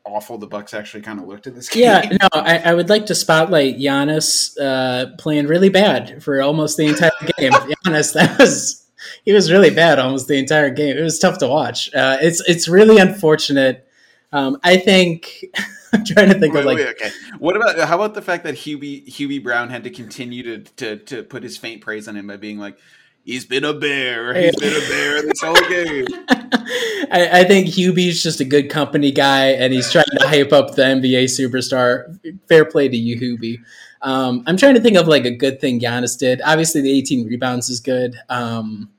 awful the Bucks actually kind of looked in this game? Yeah, no, I, I would like to spotlight Giannis uh, playing really bad for almost the entire game. Giannis, that was he was really bad almost the entire game. It was tough to watch. Uh, it's it's really unfortunate. Um, I think I'm trying to think Wait, of like wait, okay. What about how about the fact that Hubie Hubie Brown had to continue to, to to put his faint praise on him by being like, "He's been a bear. He's been a bear this whole game." I, I think Hubie's just a good company guy, and he's trying to hype up the NBA superstar. Fair play to you, Hubie. Um, I'm trying to think of like a good thing Giannis did. Obviously, the 18 rebounds is good. Um,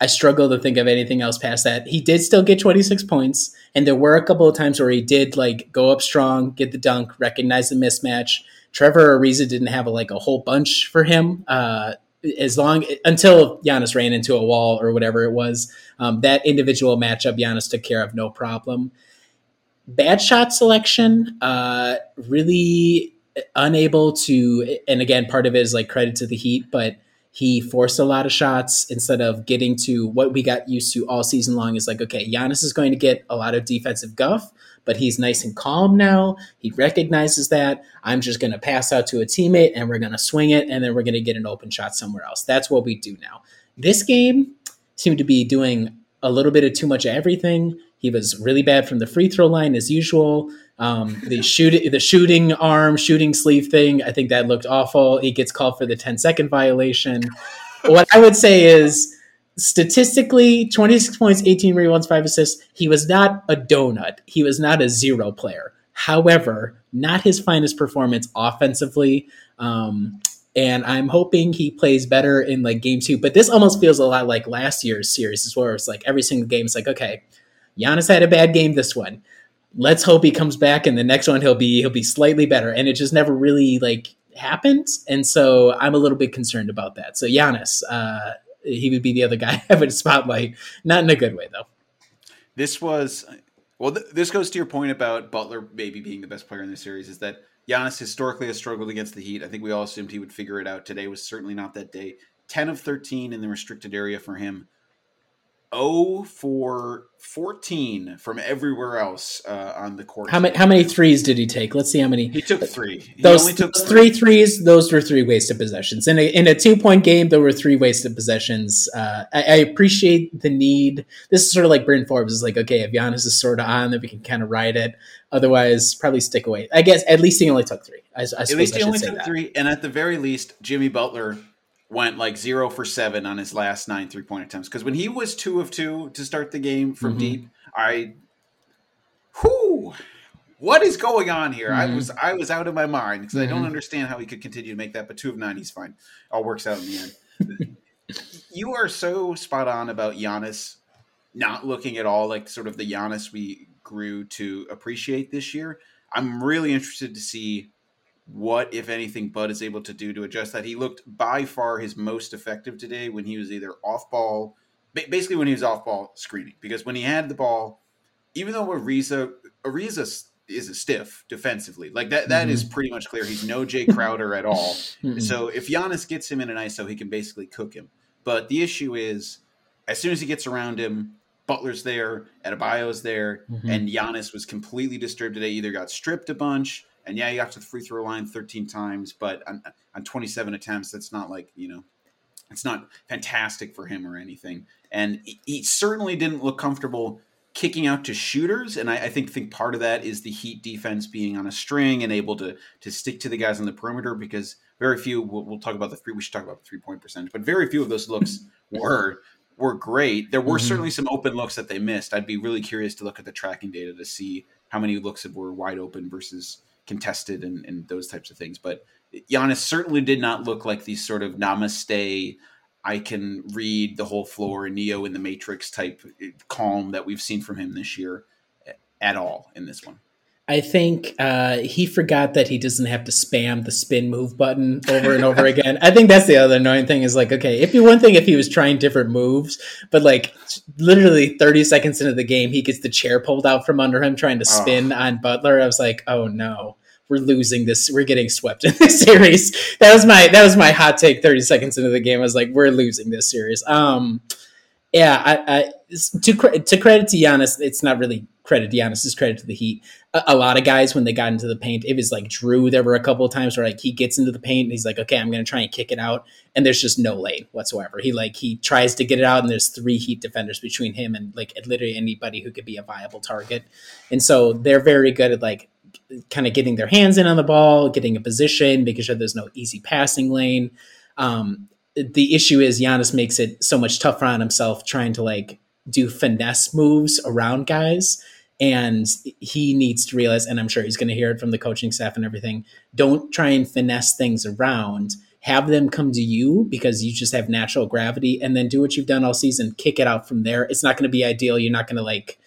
I struggle to think of anything else past that. He did still get 26 points, and there were a couple of times where he did like go up strong, get the dunk, recognize the mismatch. Trevor Ariza didn't have a, like a whole bunch for him. Uh, as long until Giannis ran into a wall or whatever it was, um, that individual matchup Giannis took care of no problem. Bad shot selection, uh, really unable to, and again, part of it is like credit to the Heat, but he forced a lot of shots instead of getting to what we got used to all season long is like, okay, Giannis is going to get a lot of defensive guff, but he's nice and calm now. He recognizes that. I'm just going to pass out to a teammate and we're going to swing it and then we're going to get an open shot somewhere else. That's what we do now. This game seemed to be doing a little bit of too much of everything. He was really bad from the free throw line as usual. Um, the shooting, the shooting arm, shooting sleeve thing. I think that looked awful. He gets called for the 10 second violation. what I would say is statistically 26 points, 18 rebounds, five assists. He was not a donut. He was not a zero player. However, not his finest performance offensively. Um, and I'm hoping he plays better in like game two. But this almost feels a lot like last year's series, is where it's like every single game is like, okay, Giannis had a bad game this one. Let's hope he comes back and the next one he'll be he'll be slightly better. And it just never really like happened. And so I'm a little bit concerned about that. So Giannis, uh, he would be the other guy I would spotlight. Not in a good way though. This was well. Th- this goes to your point about Butler maybe being the best player in the series. Is that Giannis historically has struggled against the Heat. I think we all assumed he would figure it out. Today was certainly not that day. Ten of thirteen in the restricted area for him. 0 for 14 from everywhere else uh, on the court. How many how many threes did he take? Let's see how many. He took three. He Those, only took those three threes, those were three wasted possessions. In a, in a two point game, there were three wasted possessions. Uh, I, I appreciate the need. This is sort of like Bryn Forbes is like, okay, if Giannis is sort of on, then we can kind of ride it. Otherwise, probably stick away. I guess at least he only took three. I, I At least he only took that. three, and at the very least, Jimmy Butler went like zero for seven on his last nine three point attempts. Because when he was two of two to start the game from Mhm. deep, I, whoo, what is going on here? I Mhm. was I was out of my mind because I don't Mhm. understand how he could continue to make that. But two of nine, he's fine. All works out in the end. you are so spot on about Giannis not looking at all like sort of the Giannis we grew to appreciate this year. I'm really interested to see what, if anything, Bud is able to do to adjust that. He looked by far his most effective today when he was either off ball, basically when he was off ball screening. Because when he had the ball, even though Ariza, Ariza is a stiff defensively, like that, that is pretty much clear. He's no Jae Crowder at all. Mm-mm. So if Giannis gets him in an ISO, he can basically cook him. But the issue is, as soon as he gets around him, Butler's there, Adebayo's there, Mhm. and Giannis was completely disturbed today. Either got stripped a bunch, and yeah, he got to the free throw line 13 times, but on, on 27 attempts, that's not like you know, it's not fantastic for him or anything. And he, he certainly didn't look comfortable kicking out to shooters, and I, I think think part of that is the Heat defense being on a string and able to to stick to the guys on the perimeter because very few. We'll, we'll talk about the three. We should talk about the three point percentage, but very few of those looks were were great. There were Mhm. certainly some open looks that they missed. I'd be really curious to look at the tracking data to see how many looks that were wide open versus contested and, and those types of things. But Giannis certainly did not look like these sort of namaste. I can read the whole floor, Neo in the Matrix type eh, calm that we've seen from him this year eh, at all in this one. I think uh, he forgot that he doesn't have to spam the spin move button over and over again. I think that's the other annoying thing is like, okay, it'd be one thing if he was trying different moves, but like literally 30 seconds into the game, he gets the chair pulled out from under him trying to spin on Butler. I was like, oh no, we're losing this. We're getting swept in this series. That was my that was my hot take 30 seconds into the game. I was like, we're losing this series. Um yeah, I, I to to credit to Giannis, it's not really credit to Giannis, it's credit to the Heat. A, a lot of guys when they got into the paint, it was like Jrue. There were a couple of times where like he gets into the paint and he's like, okay, I'm going to try and kick it out, and there's just no lane whatsoever. He like he tries to get it out, and there's three Heat defenders between him and like literally anybody who could be a viable target, and so they're very good at like kind of getting their hands in on the ball, getting a position, making sure there's no easy passing lane. Um, the issue is Giannis makes it so much tougher on himself trying to like do finesse moves around guys. And he needs to realize, and I'm sure he's going to hear it from the coaching staff and everything. Don't try and finesse things around. Have them come to you because you just have natural gravity, and then do what you've done all season. Kick it out from there. It's not going to be ideal. You're not going to like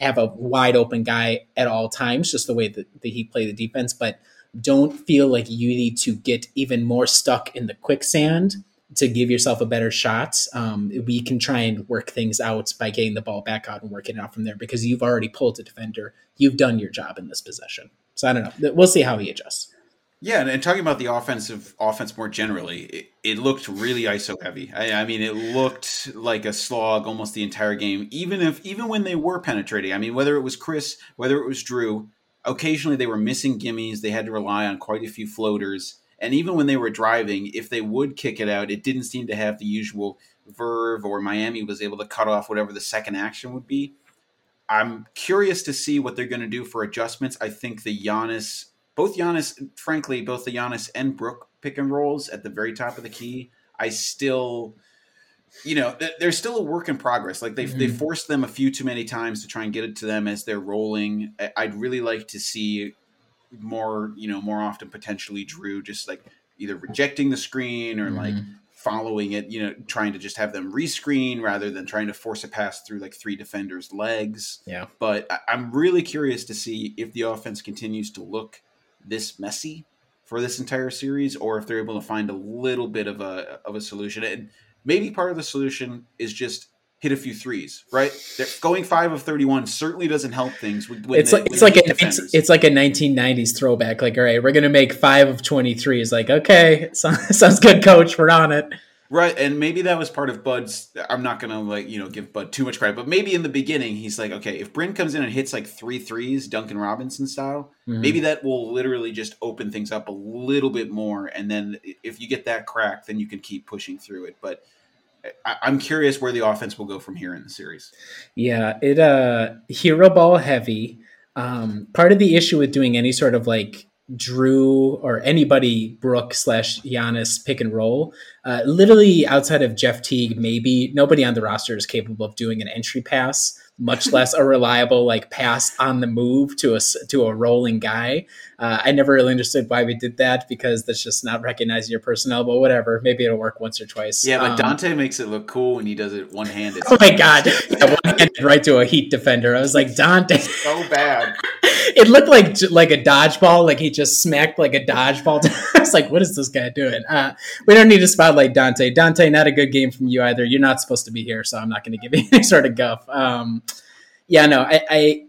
have a wide open guy at all times, just the way that, that he play the defense. But don't feel like you need to get even more stuck in the quicksand to give yourself a better shot. Um, we can try and work things out by getting the ball back out and working it out from there because you've already pulled a defender. You've done your job in this possession. So I don't know. We'll see how he adjusts. Yeah, and, and talking about the offensive offense more generally, it, it looked really ISO heavy. I, I mean, it looked like a slog almost the entire game. Even if even when they were penetrating, I mean, whether it was Khris, whether it was Jrue, occasionally they were missing gimmies. They had to rely on quite a few floaters. And even when they were driving, if they would kick it out, it didn't seem to have the usual verve or Miami was able to cut off whatever the second action would be. I'm curious to see what they're going to do for adjustments. I think the Giannis, both Giannis, frankly, both the Giannis and Brook pick and rolls at the very top of the key, I still, you know, th- there's still a work in progress. Like they've, they Mhm. forced them a few too many times to try and get it to them as they're rolling. I'd really like to see more, you know, more often potentially Jrue just like either rejecting the screen or like Mhm. following it, you know, trying to just have them rescreen rather than trying to force a pass through like three defenders' legs. Yeah. But I- I'm really curious to see if the offense continues to look this messy for this entire series, or if they're able to find a little bit of a of a solution. And maybe part of the solution is just hit a few threes, right? They're, going five of thirty one certainly doesn't help things. With, it's like it's like a, it's, it's like a 1990s throwback. Like, all right, we're gonna make five of 23. Is like, okay, sounds, sounds good, coach. We're on it. Right, and maybe that was part of Bud's. I'm not gonna like you know give Bud too much credit, but maybe in the beginning he's like, okay, if Bryn comes in and hits like three threes, Duncan Robinson style, Mhm. maybe that will literally just open things up a little bit more, and then if you get that crack, then you can keep pushing through it. But I, I'm curious where the offense will go from here in the series. Yeah, it uh hero ball heavy. Um, part of the issue with doing any sort of like Jrue or anybody Brook slash Giannis pick and roll, uh, literally outside of Jeff Teague, maybe nobody on the roster is capable of doing an entry pass much less a reliable like pass on the move to a to a rolling guy. Uh, I never really understood why we did that because that's just not recognizing your personnel. But whatever, maybe it'll work once or twice. Yeah, but um, Donte makes it look cool when he does it one handed. Oh my god, yeah, one handed right to a Heat defender. I was like Donte, so bad. it looked like like a dodgeball. Like he just smacked like a dodgeball. I was like, what is this guy doing? Uh, we don't need to spotlight Donte. Donte, not a good game from you either. You're not supposed to be here, so I'm not going to give you any sort of guff. Um, yeah, no, I. I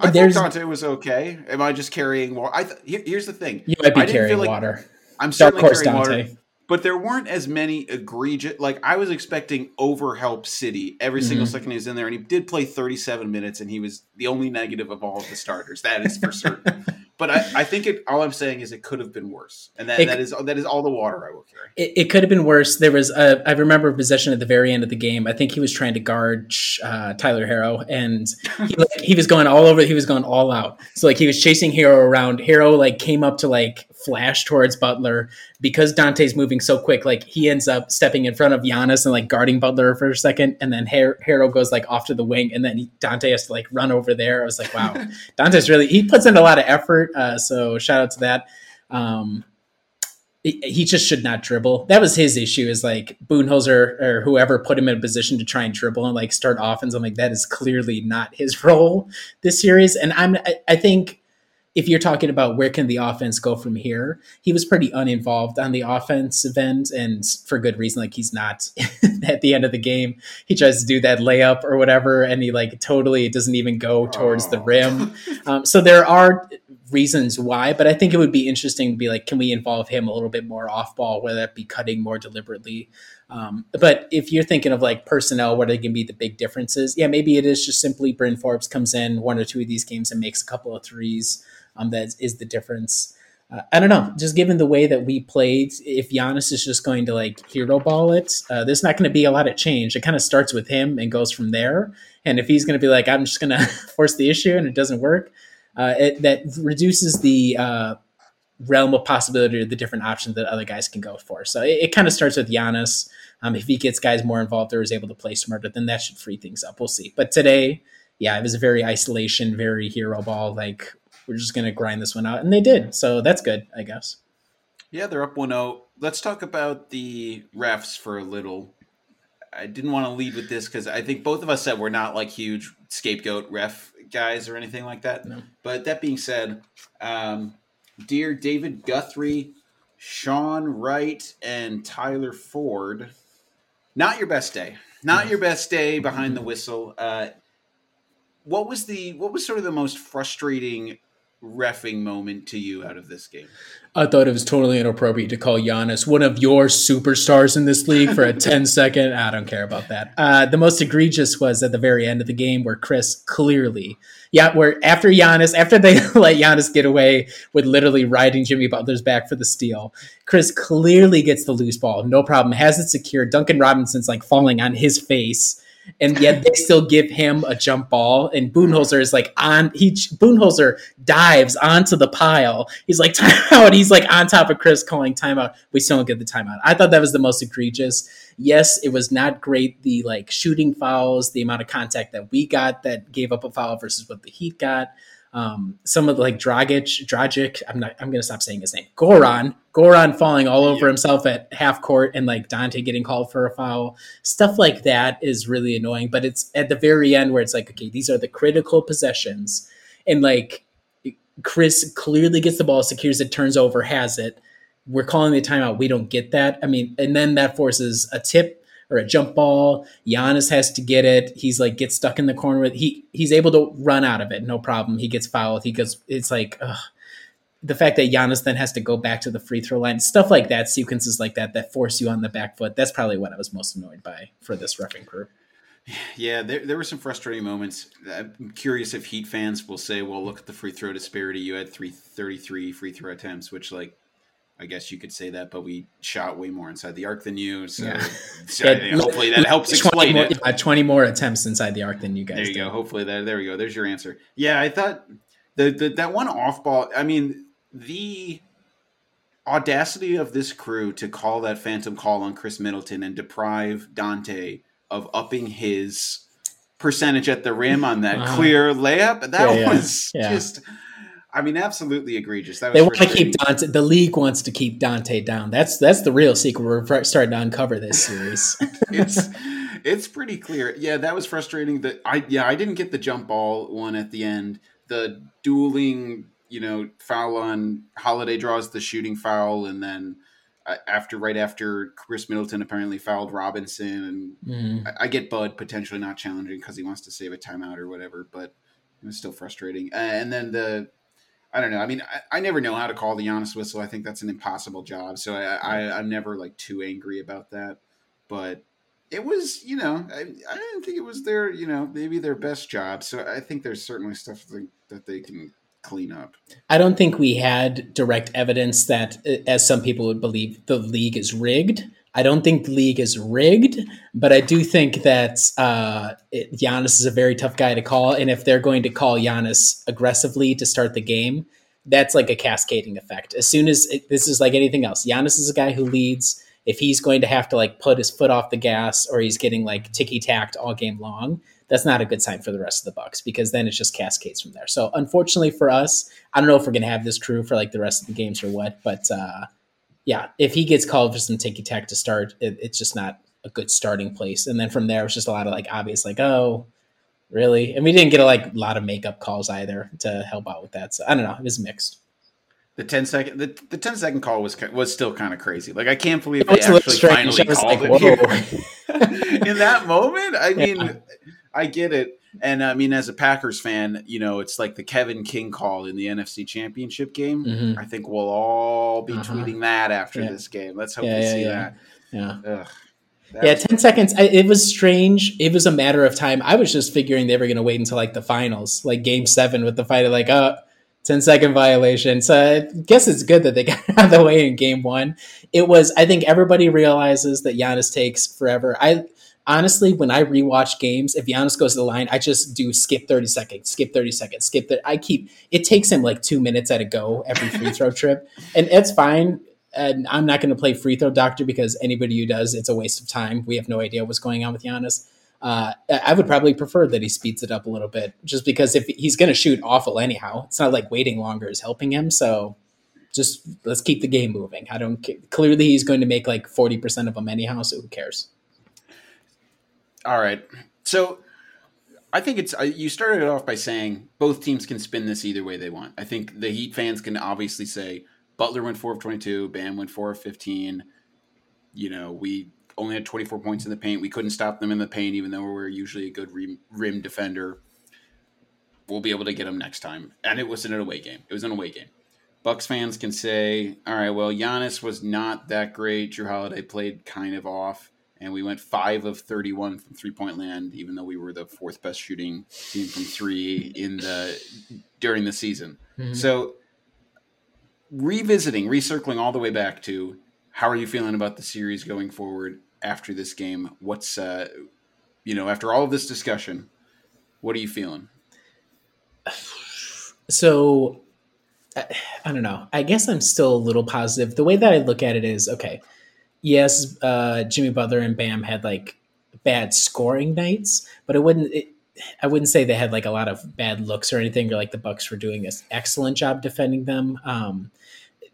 I there's, thought Donte was okay. Am I just carrying water? I th- here's the thing. You might be carrying like, water. I'm certainly carrying Donte. water but there weren't as many egregious. Like I was expecting overhelp City every mm-hmm. single second he was in there, and he did play 37 minutes, and he was the only negative of all of the starters. That is for certain. but I, I, think it. All I'm saying is it could have been worse, and that, it, that is that is all the water I will carry. It, it could have been worse. There was a, I remember a possession at the very end of the game. I think he was trying to guard uh, Tyler Herro, and he, like, he was going all over. He was going all out. So like he was chasing Herro around. Herro like came up to like flash towards Butler because Donte's moving so quick. Like he ends up stepping in front of Giannis and like guarding Butler for a second, and then Her- Herro goes like off to the wing, and then he, Donte has to like run over there. I was like, wow, Donte's really he puts in a lot of effort. Uh, so shout out to that. Um, he just should not dribble. That was his issue. Is like Budenholzer or whoever put him in a position to try and dribble and like start offense. I'm like that is clearly not his role this series. And I'm I, I think if you're talking about where can the offense go from here, he was pretty uninvolved on the offensive end, and for good reason. Like he's not at the end of the game. He tries to do that layup or whatever, and he like totally doesn't even go towards oh. the rim. Um, so there are reasons why, but I think it would be interesting to be like, can we involve him a little bit more off ball, whether that be cutting more deliberately. Um, but if you're thinking of like personnel, what are going to be the big differences? Yeah, maybe it is just simply Bryn Forbes comes in one or two of these games and makes a couple of threes um, that is the difference. Uh, I don't know. Just given the way that we played, if Giannis is just going to like hero ball it, uh, there's not going to be a lot of change. It kind of starts with him and goes from there. And if he's going to be like, I'm just going to force the issue and it doesn't work, uh, it, that reduces the uh, realm of possibility or the different options that other guys can go for. So it, it kind of starts with Giannis. Um, if he gets guys more involved or is able to play smarter, then that should free things up. We'll see. But today, yeah, it was a very isolation, very hero ball. Like we're just going to grind this one out. And they did. So that's good, I guess. Yeah, they're up 1 0. Let's talk about the refs for a little. I didn't want to lead with this because I think both of us said we're not like huge scapegoat ref guys or anything like that. No. But that being said, um, dear David Guthrie, Sean Wright, and Tyler Ford, not your best day. Not your best day behind the whistle. Uh, what was the what was sort of the most frustrating refing moment to you out of this game? I thought it was totally inappropriate to call Giannis one of your superstars in this league for a 10 second. I don't care about that. Uh, the most egregious was at the very end of the game where Khris clearly, yeah, where after Giannis, after they let Giannis get away with literally riding Jimmy Butler's back for the steal, Khris clearly gets the loose ball, no problem, has it secured. Duncan Robinson's like falling on his face and yet they still give him a jump ball. And Budenholzer is like on he Budenholzer dives onto the pile. He's like timeout. He's like on top of Khris calling timeout. We still don't get the timeout. I thought that was the most egregious. Yes, it was not great. The like shooting fouls, the amount of contact that we got that gave up a foul versus what the Heat got. Um, some of the like Dragic, Dragic, I'm not, I'm gonna stop saying his name. Goran, Goran falling all over himself at half court, and like Donte getting called for a foul. Stuff like that is really annoying. But it's at the very end where it's like, okay, these are the critical possessions, and like Khris clearly gets the ball, secures it, turns over, has it. We're calling the timeout. We don't get that. I mean, and then that forces a tip or a jump ball. Giannis has to get it. He's like gets stuck in the corner with he he's able to run out of it, no problem. He gets fouled. He goes. It's like ugh. the fact that Giannis then has to go back to the free throw line, stuff like that, sequences like that that force you on the back foot. That's probably what I was most annoyed by for this refing crew. Yeah, there, there were some frustrating moments. I'm curious if Heat fans will say, well, look at the free throw disparity. You had 333 free throw attempts, which, like, I guess you could say that, but we shot way more inside the arc than you. So, yeah. so hopefully that helps explain more, it. Yeah, 20 more attempts inside the arc than you guys. There you did. go. Hopefully that, there we go. There's your answer. Yeah, I thought the, the that one off ball. I mean, the audacity of this crew to call that phantom call on Khris Middleton and deprive Donte of upping his percentage at the rim on that uh-huh. clear layup. That yeah, was just. I mean, absolutely egregious. they want to keep Donte. The league wants to keep Donte down. That's that's the real secret. We're starting to uncover this series. it's it's pretty clear. Yeah, that was frustrating. That I yeah I didn't get the jump ball one at the end. The dueling, you know, foul on Holiday draws the shooting foul, and then after right after Khris Middleton apparently fouled Robinson, and mm. I, I, get Bud potentially not challenging because he wants to save a timeout or whatever, but it was still frustrating. Uh, and then the I don't know. I mean, I, I, never know how to call the Giannis whistle. I think that's an impossible job, so I, I I'm never like too angry about that. But it was, you know, I, I didn't think it was their, you know, maybe their best job. So I think there's certainly stuff that they can clean up. I don't think we had direct evidence that, as some people would believe, the league is rigged. I don't think the league is rigged, but I do think that uh, it, Giannis is a very tough guy to call. And if they're going to call Giannis aggressively to start the game, that's like a cascading effect. As soon as it, this is like anything else, Giannis is a guy who leads. If he's going to have to like put his foot off the gas or he's getting like ticky tacked all game long, that's not a good sign for the rest of the Bucks because then it just cascades from there. So unfortunately for us, I don't know if we're gonna have this crew for like the rest of the games or what, but uh, yeah, if he gets called for some ticky tack to start, it, it's just not a good starting place. And then from there, it was just a lot of like obvious like oh really, and we didn't get a like lot of makeup calls either to help out with that. So I don't know, it was mixed. The 10 second the, the 10 second call was was still kind of crazy. Like I can't believe they actually finally called like, it here. In that moment, I mean, yeah. I get it. And I mean, as a Packers fan, you know, it's like the Kevin King call in the NFC Championship game. Mm-hmm. I think we'll all be uh-huh. tweeting that after yeah. this game. Let's hope yeah, we yeah, see that. Yeah. Ugh, that yeah, 10 seconds. I, it was strange. It was a matter of time. I was just figuring they were going to wait until like the finals, like game seven with the fight, of like, oh, 10 second violation. So I guess it's good that they got out of the way in game one. It was, I think everybody realizes that Giannis takes forever. I, honestly, when I rewatch games, if Giannis goes to the line, I just do skip 30 seconds, skip 30 seconds, skip that. I keep it takes him like two minutes at a go every free throw trip. And it's fine. And I'm not going to play free throw doctor because anybody who does, it's a waste of time. We have no idea what's going on with Giannis. Uh, I would probably prefer that he speeds it up a little bit, just because if he's going to shoot awful anyhow, it's not like waiting longer is helping him. So just let's keep the game moving. I don't clearly he's going to make like forty percent of them anyhow, so who cares? All right. So I think it's uh, you started it off by saying both teams can spin this either way they want. I think the Heat fans can obviously say Butler went four of twenty two, Bam went four of fifteen. You know, we only had twenty four points in the paint. We couldn't stop them in the paint, even though we are usually a good rim, rim defender. We'll be able to get them next time, and it wasn't an away game. It was an away game. Bucks fans can say, "All right, well, Giannis was not that great. Jrue Holiday played kind of off." And we went five of 31 from three point land, even though we were the fourth best shooting team from three in the during the season. Mm-hmm. So, revisiting, recircling all the way back to how are you feeling about the series going forward after this game? What's uh, you know after all of this discussion, what are you feeling? So, I don't know. I guess I'm still a little positive. The way that I look at it is okay yes, uh, Jimmy Butler and Bam had like bad scoring nights, but it wouldn't. It, I wouldn't say they had like a lot of bad looks or anything, or like the Bucks were doing an excellent job defending them. Um,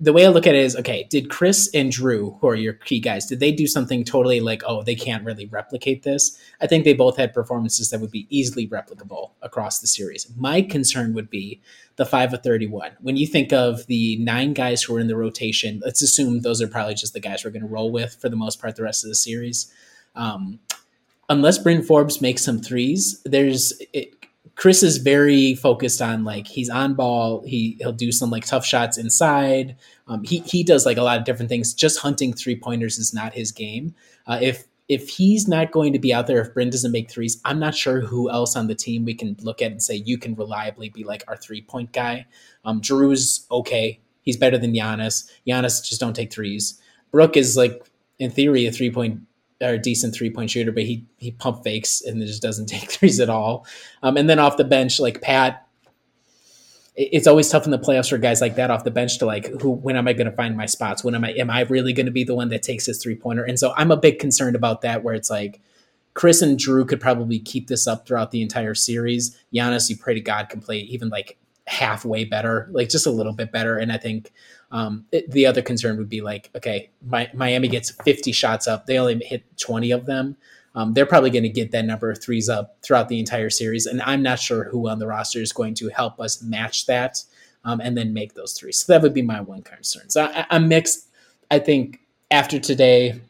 the way I look at it is, okay, did Khris and Jrue, who are your key guys, did they do something totally like, oh, they can't really replicate this? I think they both had performances that would be easily replicable across the series. My concern would be the five of 31. When you think of the nine guys who are in the rotation, let's assume those are probably just the guys we're going to roll with for the most part the rest of the series. Um, unless Bryn Forbes makes some threes, there's it, Khris is very focused on like he's on ball. He he'll do some like tough shots inside. Um, he he does like a lot of different things. Just hunting three pointers is not his game. Uh, if if he's not going to be out there, if Bryn doesn't make threes, I'm not sure who else on the team we can look at and say you can reliably be like our three point guy. Um, Jrue's okay. He's better than Giannis. Giannis just don't take threes. Brook is like in theory a three point or a decent three point shooter, but he he pump fakes and just doesn't take threes at all. Um, and then off the bench, like Pat, it's always tough in the playoffs for guys like that off the bench to like who when am I going to find my spots? When am I am I really going to be the one that takes his three pointer? And so I'm a big concerned about that where it's like Khris and Jrue could probably keep this up throughout the entire series. Giannis, you pray to God, can play even like halfway better, like just a little bit better. And I think um, it, the other concern would be like, okay, my, Miami gets 50 shots up, they only hit 20 of them um, they're probably going to get that number of threes up throughout the entire series. And I'm not sure who on the roster is going to help us match that um, and then make those threes. So that would be my one concern. So I, I'm mixed. I think after today,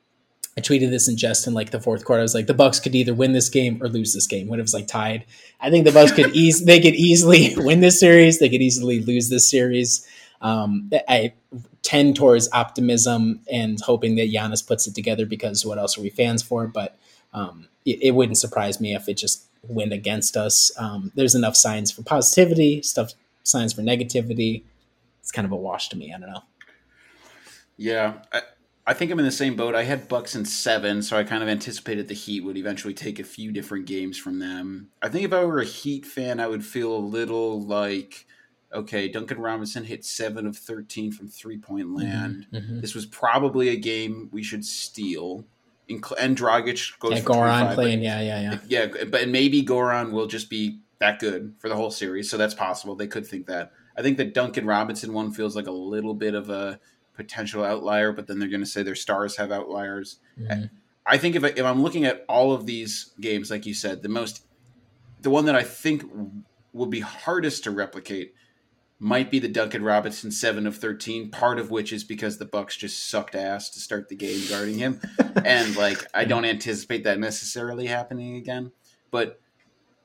I tweeted this in jest in like the fourth quarter. I was like, the Bucks could either win this game or lose this game when it was like tied. I think the Bucks could ease they could easily win this series. They could easily lose this series. Um, I tend towards optimism and hoping that Giannis puts it together because what else are we fans for? But um, it, it, wouldn't surprise me if it just went against us. Um, there's enough signs for positivity, stuff signs for negativity. It's kind of a wash to me. I don't know. Yeah, I, I think I'm in the same boat. I had Bucks in seven, so I kind of anticipated the Heat would eventually take a few different games from them. I think if I were a Heat fan, I would feel a little like, okay, Duncan Robinson hit seven of thirteen from three point mm-hmm, land. Mm-hmm. This was probably a game we should steal and Dragic goes yeah, Goran playing, yeah, yeah, yeah, yeah. But maybe Goran will just be that good for the whole series, so that's possible. They could think that. I think the Duncan Robinson one feels like a little bit of a potential outlier, but then they're going to say their stars have outliers. Mm-hmm. I think if, I, if I'm looking at all of these games, like you said, the most, the one that I think will be hardest to replicate might be the Duncan Robinson seven of thirteen. Part of which is because the Bucks just sucked ass to start the game guarding him, and like I don't anticipate that necessarily happening again. But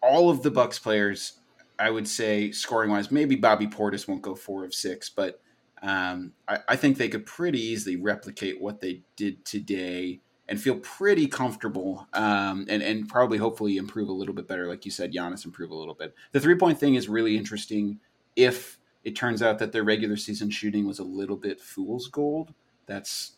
all of the Bucks players, I would say scoring wise, maybe Bobby Portis won't go four of six, but um, I, I think they could pretty easily replicate what they did today and feel pretty comfortable um, and, and probably hopefully improve a little bit better. Like you said, Giannis improve a little bit. The three point thing is really interesting if it turns out that their regular season shooting was a little bit fool's gold. That's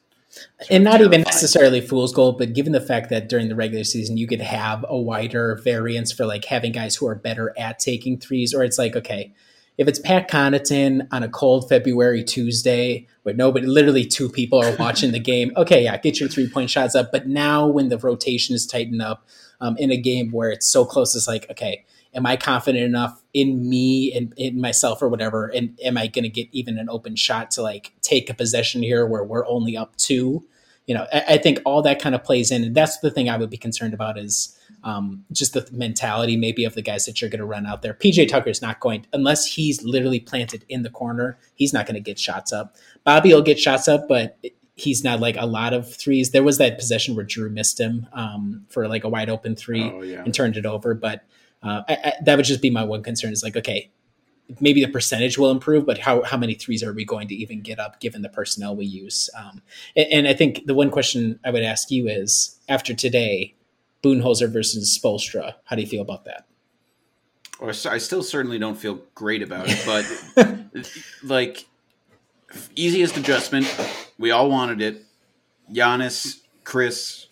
and not terrifying. even necessarily fool's gold, but given the fact that during the regular season you could have a wider variance for like having guys who are better at taking threes, or it's like okay, if it's Pat Connaughton on a cold February Tuesday where nobody, literally two people are watching the game, okay, yeah, get your three point shots up. But now when the rotation is tightened up um, in a game where it's so close, it's like okay am I confident enough in me and in myself or whatever? And am I going to get even an open shot to like take a possession here where we're only up two? You know, I, I think all that kind of plays in, and that's the thing I would be concerned about is um, just the mentality maybe of the guys that you're going to run out there. PJ Tucker is not going unless he's literally planted in the corner. He's not going to get shots up. Bobby will get shots up, but he's not like a lot of threes. There was that possession where Jrue missed him um, for like a wide open three oh, yeah. and turned it over, but uh, I, I, that would just be my one concern is like, okay, maybe the percentage will improve, but how, how many threes are we going to even get up given the personnel we use? Um, and, and, I think the one question I would ask you is after today, Budenholzer versus Spoelstra, how do you feel about that? Or I still certainly don't feel great about it, but like easiest adjustment, we all wanted it. Giannis, Khris,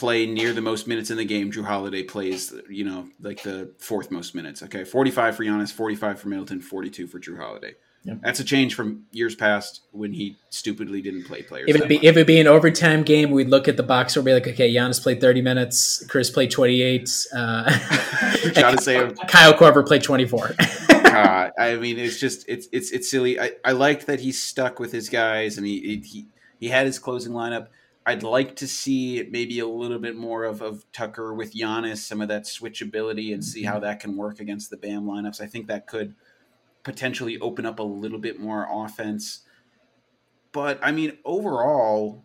play near the most minutes in the game. Jrue Holiday plays, you know, like the fourth most minutes. Okay, 45 for Giannis, 45 for Middleton, 42 for Jrue Holiday. Yep. That's a change from years past when he stupidly didn't play players. If it be if it be an overtime game, we'd look at the box and be like, okay, Giannis played 30 minutes, Khris played 28, uh, trying to say Kyle Korver played 24. uh, I mean, it's just it's it's it's silly. I, I liked that he stuck with his guys and he he he had his closing lineup. I'd like to see maybe a little bit more of, of Tucker with Giannis, some of that switchability, and see how mm-hmm. that can work against the BAM lineups. I think that could potentially open up a little bit more offense. But I mean, overall,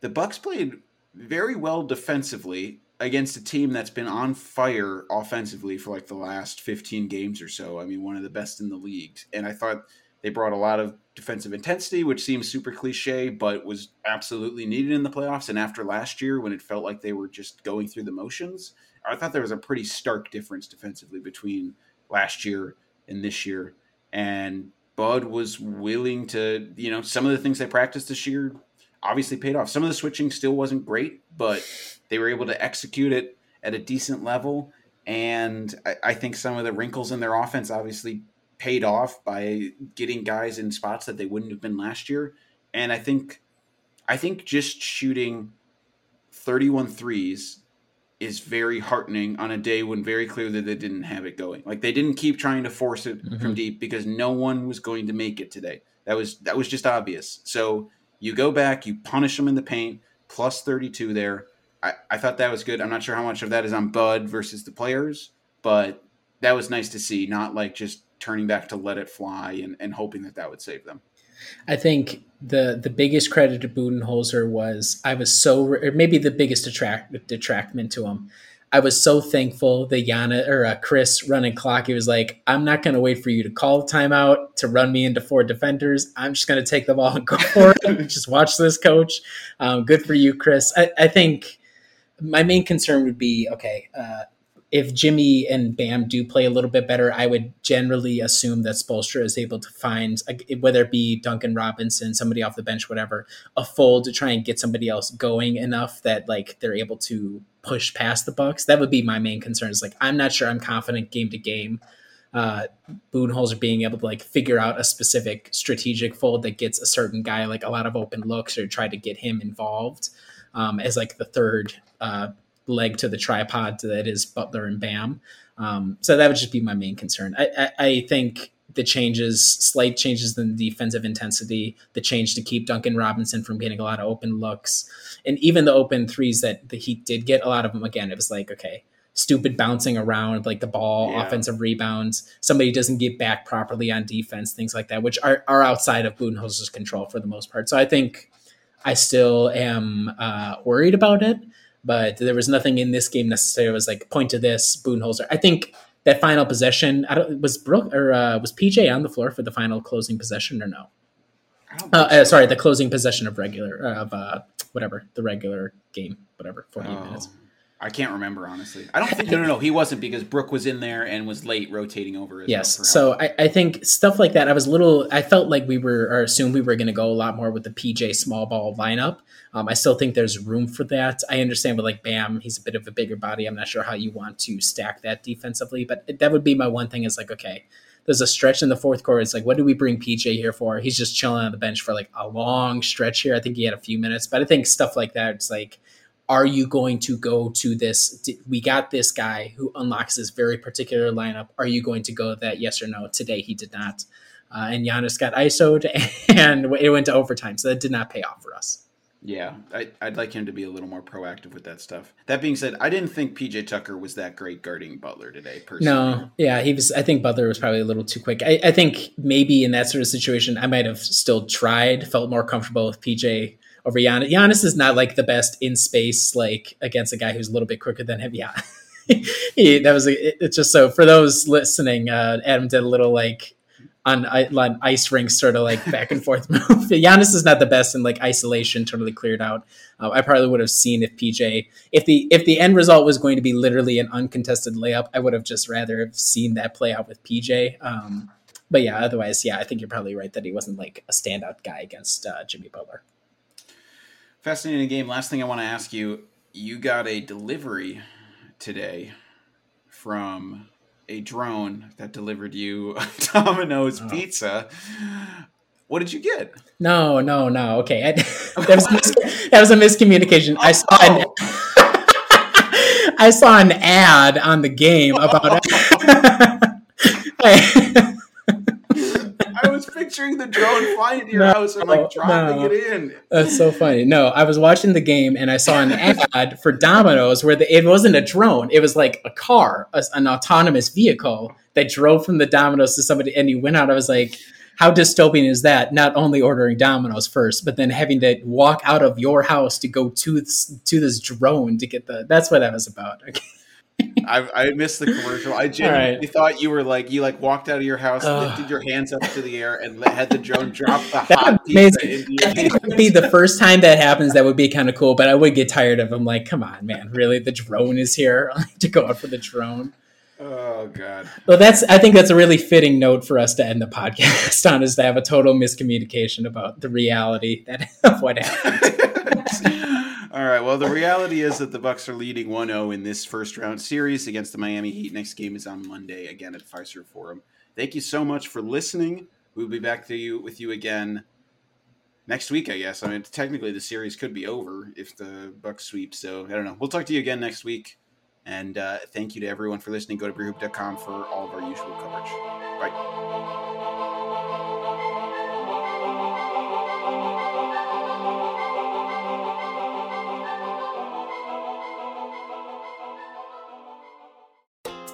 the Bucks played very well defensively against a team that's been on fire offensively for like the last 15 games or so. I mean, one of the best in the league. And I thought they brought a lot of defensive intensity, which seems super cliche, but was absolutely needed in the playoffs. And after last year, when it felt like they were just going through the motions, I thought there was a pretty stark difference defensively between last year and this year. And Bud was willing to, you know, some of the things they practiced this year obviously paid off. Some of the switching still wasn't great, but they were able to execute it at a decent level. And I, I think some of the wrinkles in their offense obviously paid off by getting guys in spots that they wouldn't have been last year. And I think I think just shooting 31 threes is very heartening on a day when very clearly they didn't have it going. Like they didn't keep trying to force it mm-hmm. from deep because no one was going to make it today. That was that was just obvious. So you go back, you punish them in the paint, plus 32 there. I, I thought that was good. I'm not sure how much of that is on Bud versus the players, but that was nice to see, not like just turning back to let it fly and, and hoping that that would save them. I think the the biggest credit to Budenholzer was I was so or maybe the biggest detract detractment to him. I was so thankful that Yana or uh, Khris running clock. He was like, "I'm not going to wait for you to call timeout to run me into four defenders. I'm just going to take the ball and go for it. just watch this, coach. Um, good for you, Khris. I, I, think my main concern would be okay. Uh, if Jimmy and Bam do play a little bit better, I would generally assume that Spoelstra is able to find, whether it be Duncan Robinson, somebody off the bench, whatever, a fold to try and get somebody else going enough that like they're able to push past the Bucks. That would be my main concern. Is like I'm not sure I'm confident game to game. Uh, Budenholzer being able to like figure out a specific strategic fold that gets a certain guy like a lot of open looks or try to get him involved um, as like the third uh, leg to the tripod that is Butler and Bam. Um, so that would just be my main concern. I, I, I, think the changes, slight changes in the defensive intensity, the change to keep Duncan Robinson from getting a lot of open looks, and even the open threes that the Heat did get a lot of them. Again, it was like okay, stupid bouncing around like the ball, yeah. offensive rebounds, somebody doesn't get back properly on defense, things like that, which are, are outside of Budenholzer's control for the most part. So I think I still am uh, worried about it but there was nothing in this game necessarily was like point to this Budenholzer. I think that final possession. I don't was Brook or uh, was PJ on the floor for the final closing possession or no? Uh, uh, sorry, the closing possession of regular of uh, whatever the regular game, whatever forty oh. minutes. I can't remember honestly. I don't think no no no he wasn't because Brook was in there and was late rotating over. yes, well so I, I think stuff like that. I was a little. I felt like we were or assumed we were going to go a lot more with the PJ small ball lineup. Um, I still think there's room for that. I understand with like Bam, he's a bit of a bigger body. I'm not sure how you want to stack that defensively, but that would be my one thing. Is like okay, there's a stretch in the fourth quarter. It's like, what do we bring PJ here for? He's just chilling on the bench for like a long stretch here. I think he had a few minutes, but I think stuff like that. It's like are you going to go to this? We got this guy who unlocks this very particular lineup. Are you going to go that? Yes or no? Today he did not. Uh, and Giannis got ISO'd and it went to overtime. So that did not pay off for us. Yeah, I, would like him to be a little more proactive with that stuff. That being said, I didn't think PJ Tucker was that great guarding Butler today. Personally, no, yeah, he was. I think Butler was probably a little too quick. I, I think maybe in that sort of situation, I might have still tried, felt more comfortable with PJ over Giannis. Giannis is not like the best in space, like against a guy who's a little bit quicker than him. Yeah, he, that was a, it's just so for those listening. Uh, Adam did a little like on, on ice rinks, sort of like back and forth move. Giannis is not the best in like isolation, totally cleared out. Uh, I probably would have seen if PJ, if the if the end result was going to be literally an uncontested layup, I would have just rather have seen that play out with PJ. Um, but yeah, otherwise, yeah, I think you're probably right that he wasn't like a standout guy against uh, Jimmy Butler. Fascinating game. Last thing I want to ask you you got a delivery today from a drone that delivered you Domino's oh. pizza. What did you get? No, no, no. Okay, I, that, was mis- that was a miscommunication. I saw an, oh. I saw an ad on the game about. Picturing the drone flying to your no, house and like dropping no. it in. That's so funny. No, I was watching the game and I saw an ad for Domino's where the, it wasn't a drone; it was like a car, a, an autonomous vehicle that drove from the Domino's to somebody, and you went out. I was like. How dystopian is that? Not only ordering Domino's first, but then having to walk out of your house to go to this, to this drone to get the. That's what that was about. Okay. I, I missed the commercial. I genuinely right. thought you were like you like walked out of your house, uh, lifted your hands up to the air, and had the drone drop the hot your I think it would be the first time that happens. That would be kind of cool, but I would get tired of them. Like, come on, man, really? The drone is here to go out for the drone. Oh God. Well, that's. I think that's a really fitting note for us to end the podcast on, is to have a total miscommunication about the reality that of what happened. All right. Well, the reality is that the Bucks are leading 1-0 in this first round series against the Miami Heat. Next game is on Monday again at Fiserv Forum. Thank you so much for listening. We'll be back to you with you again next week, I guess. I mean, technically the series could be over if the Bucks sweep. So I don't know. We'll talk to you again next week. And uh, thank you to everyone for listening. Go to brewhoop.com for all of our usual coverage. Bye.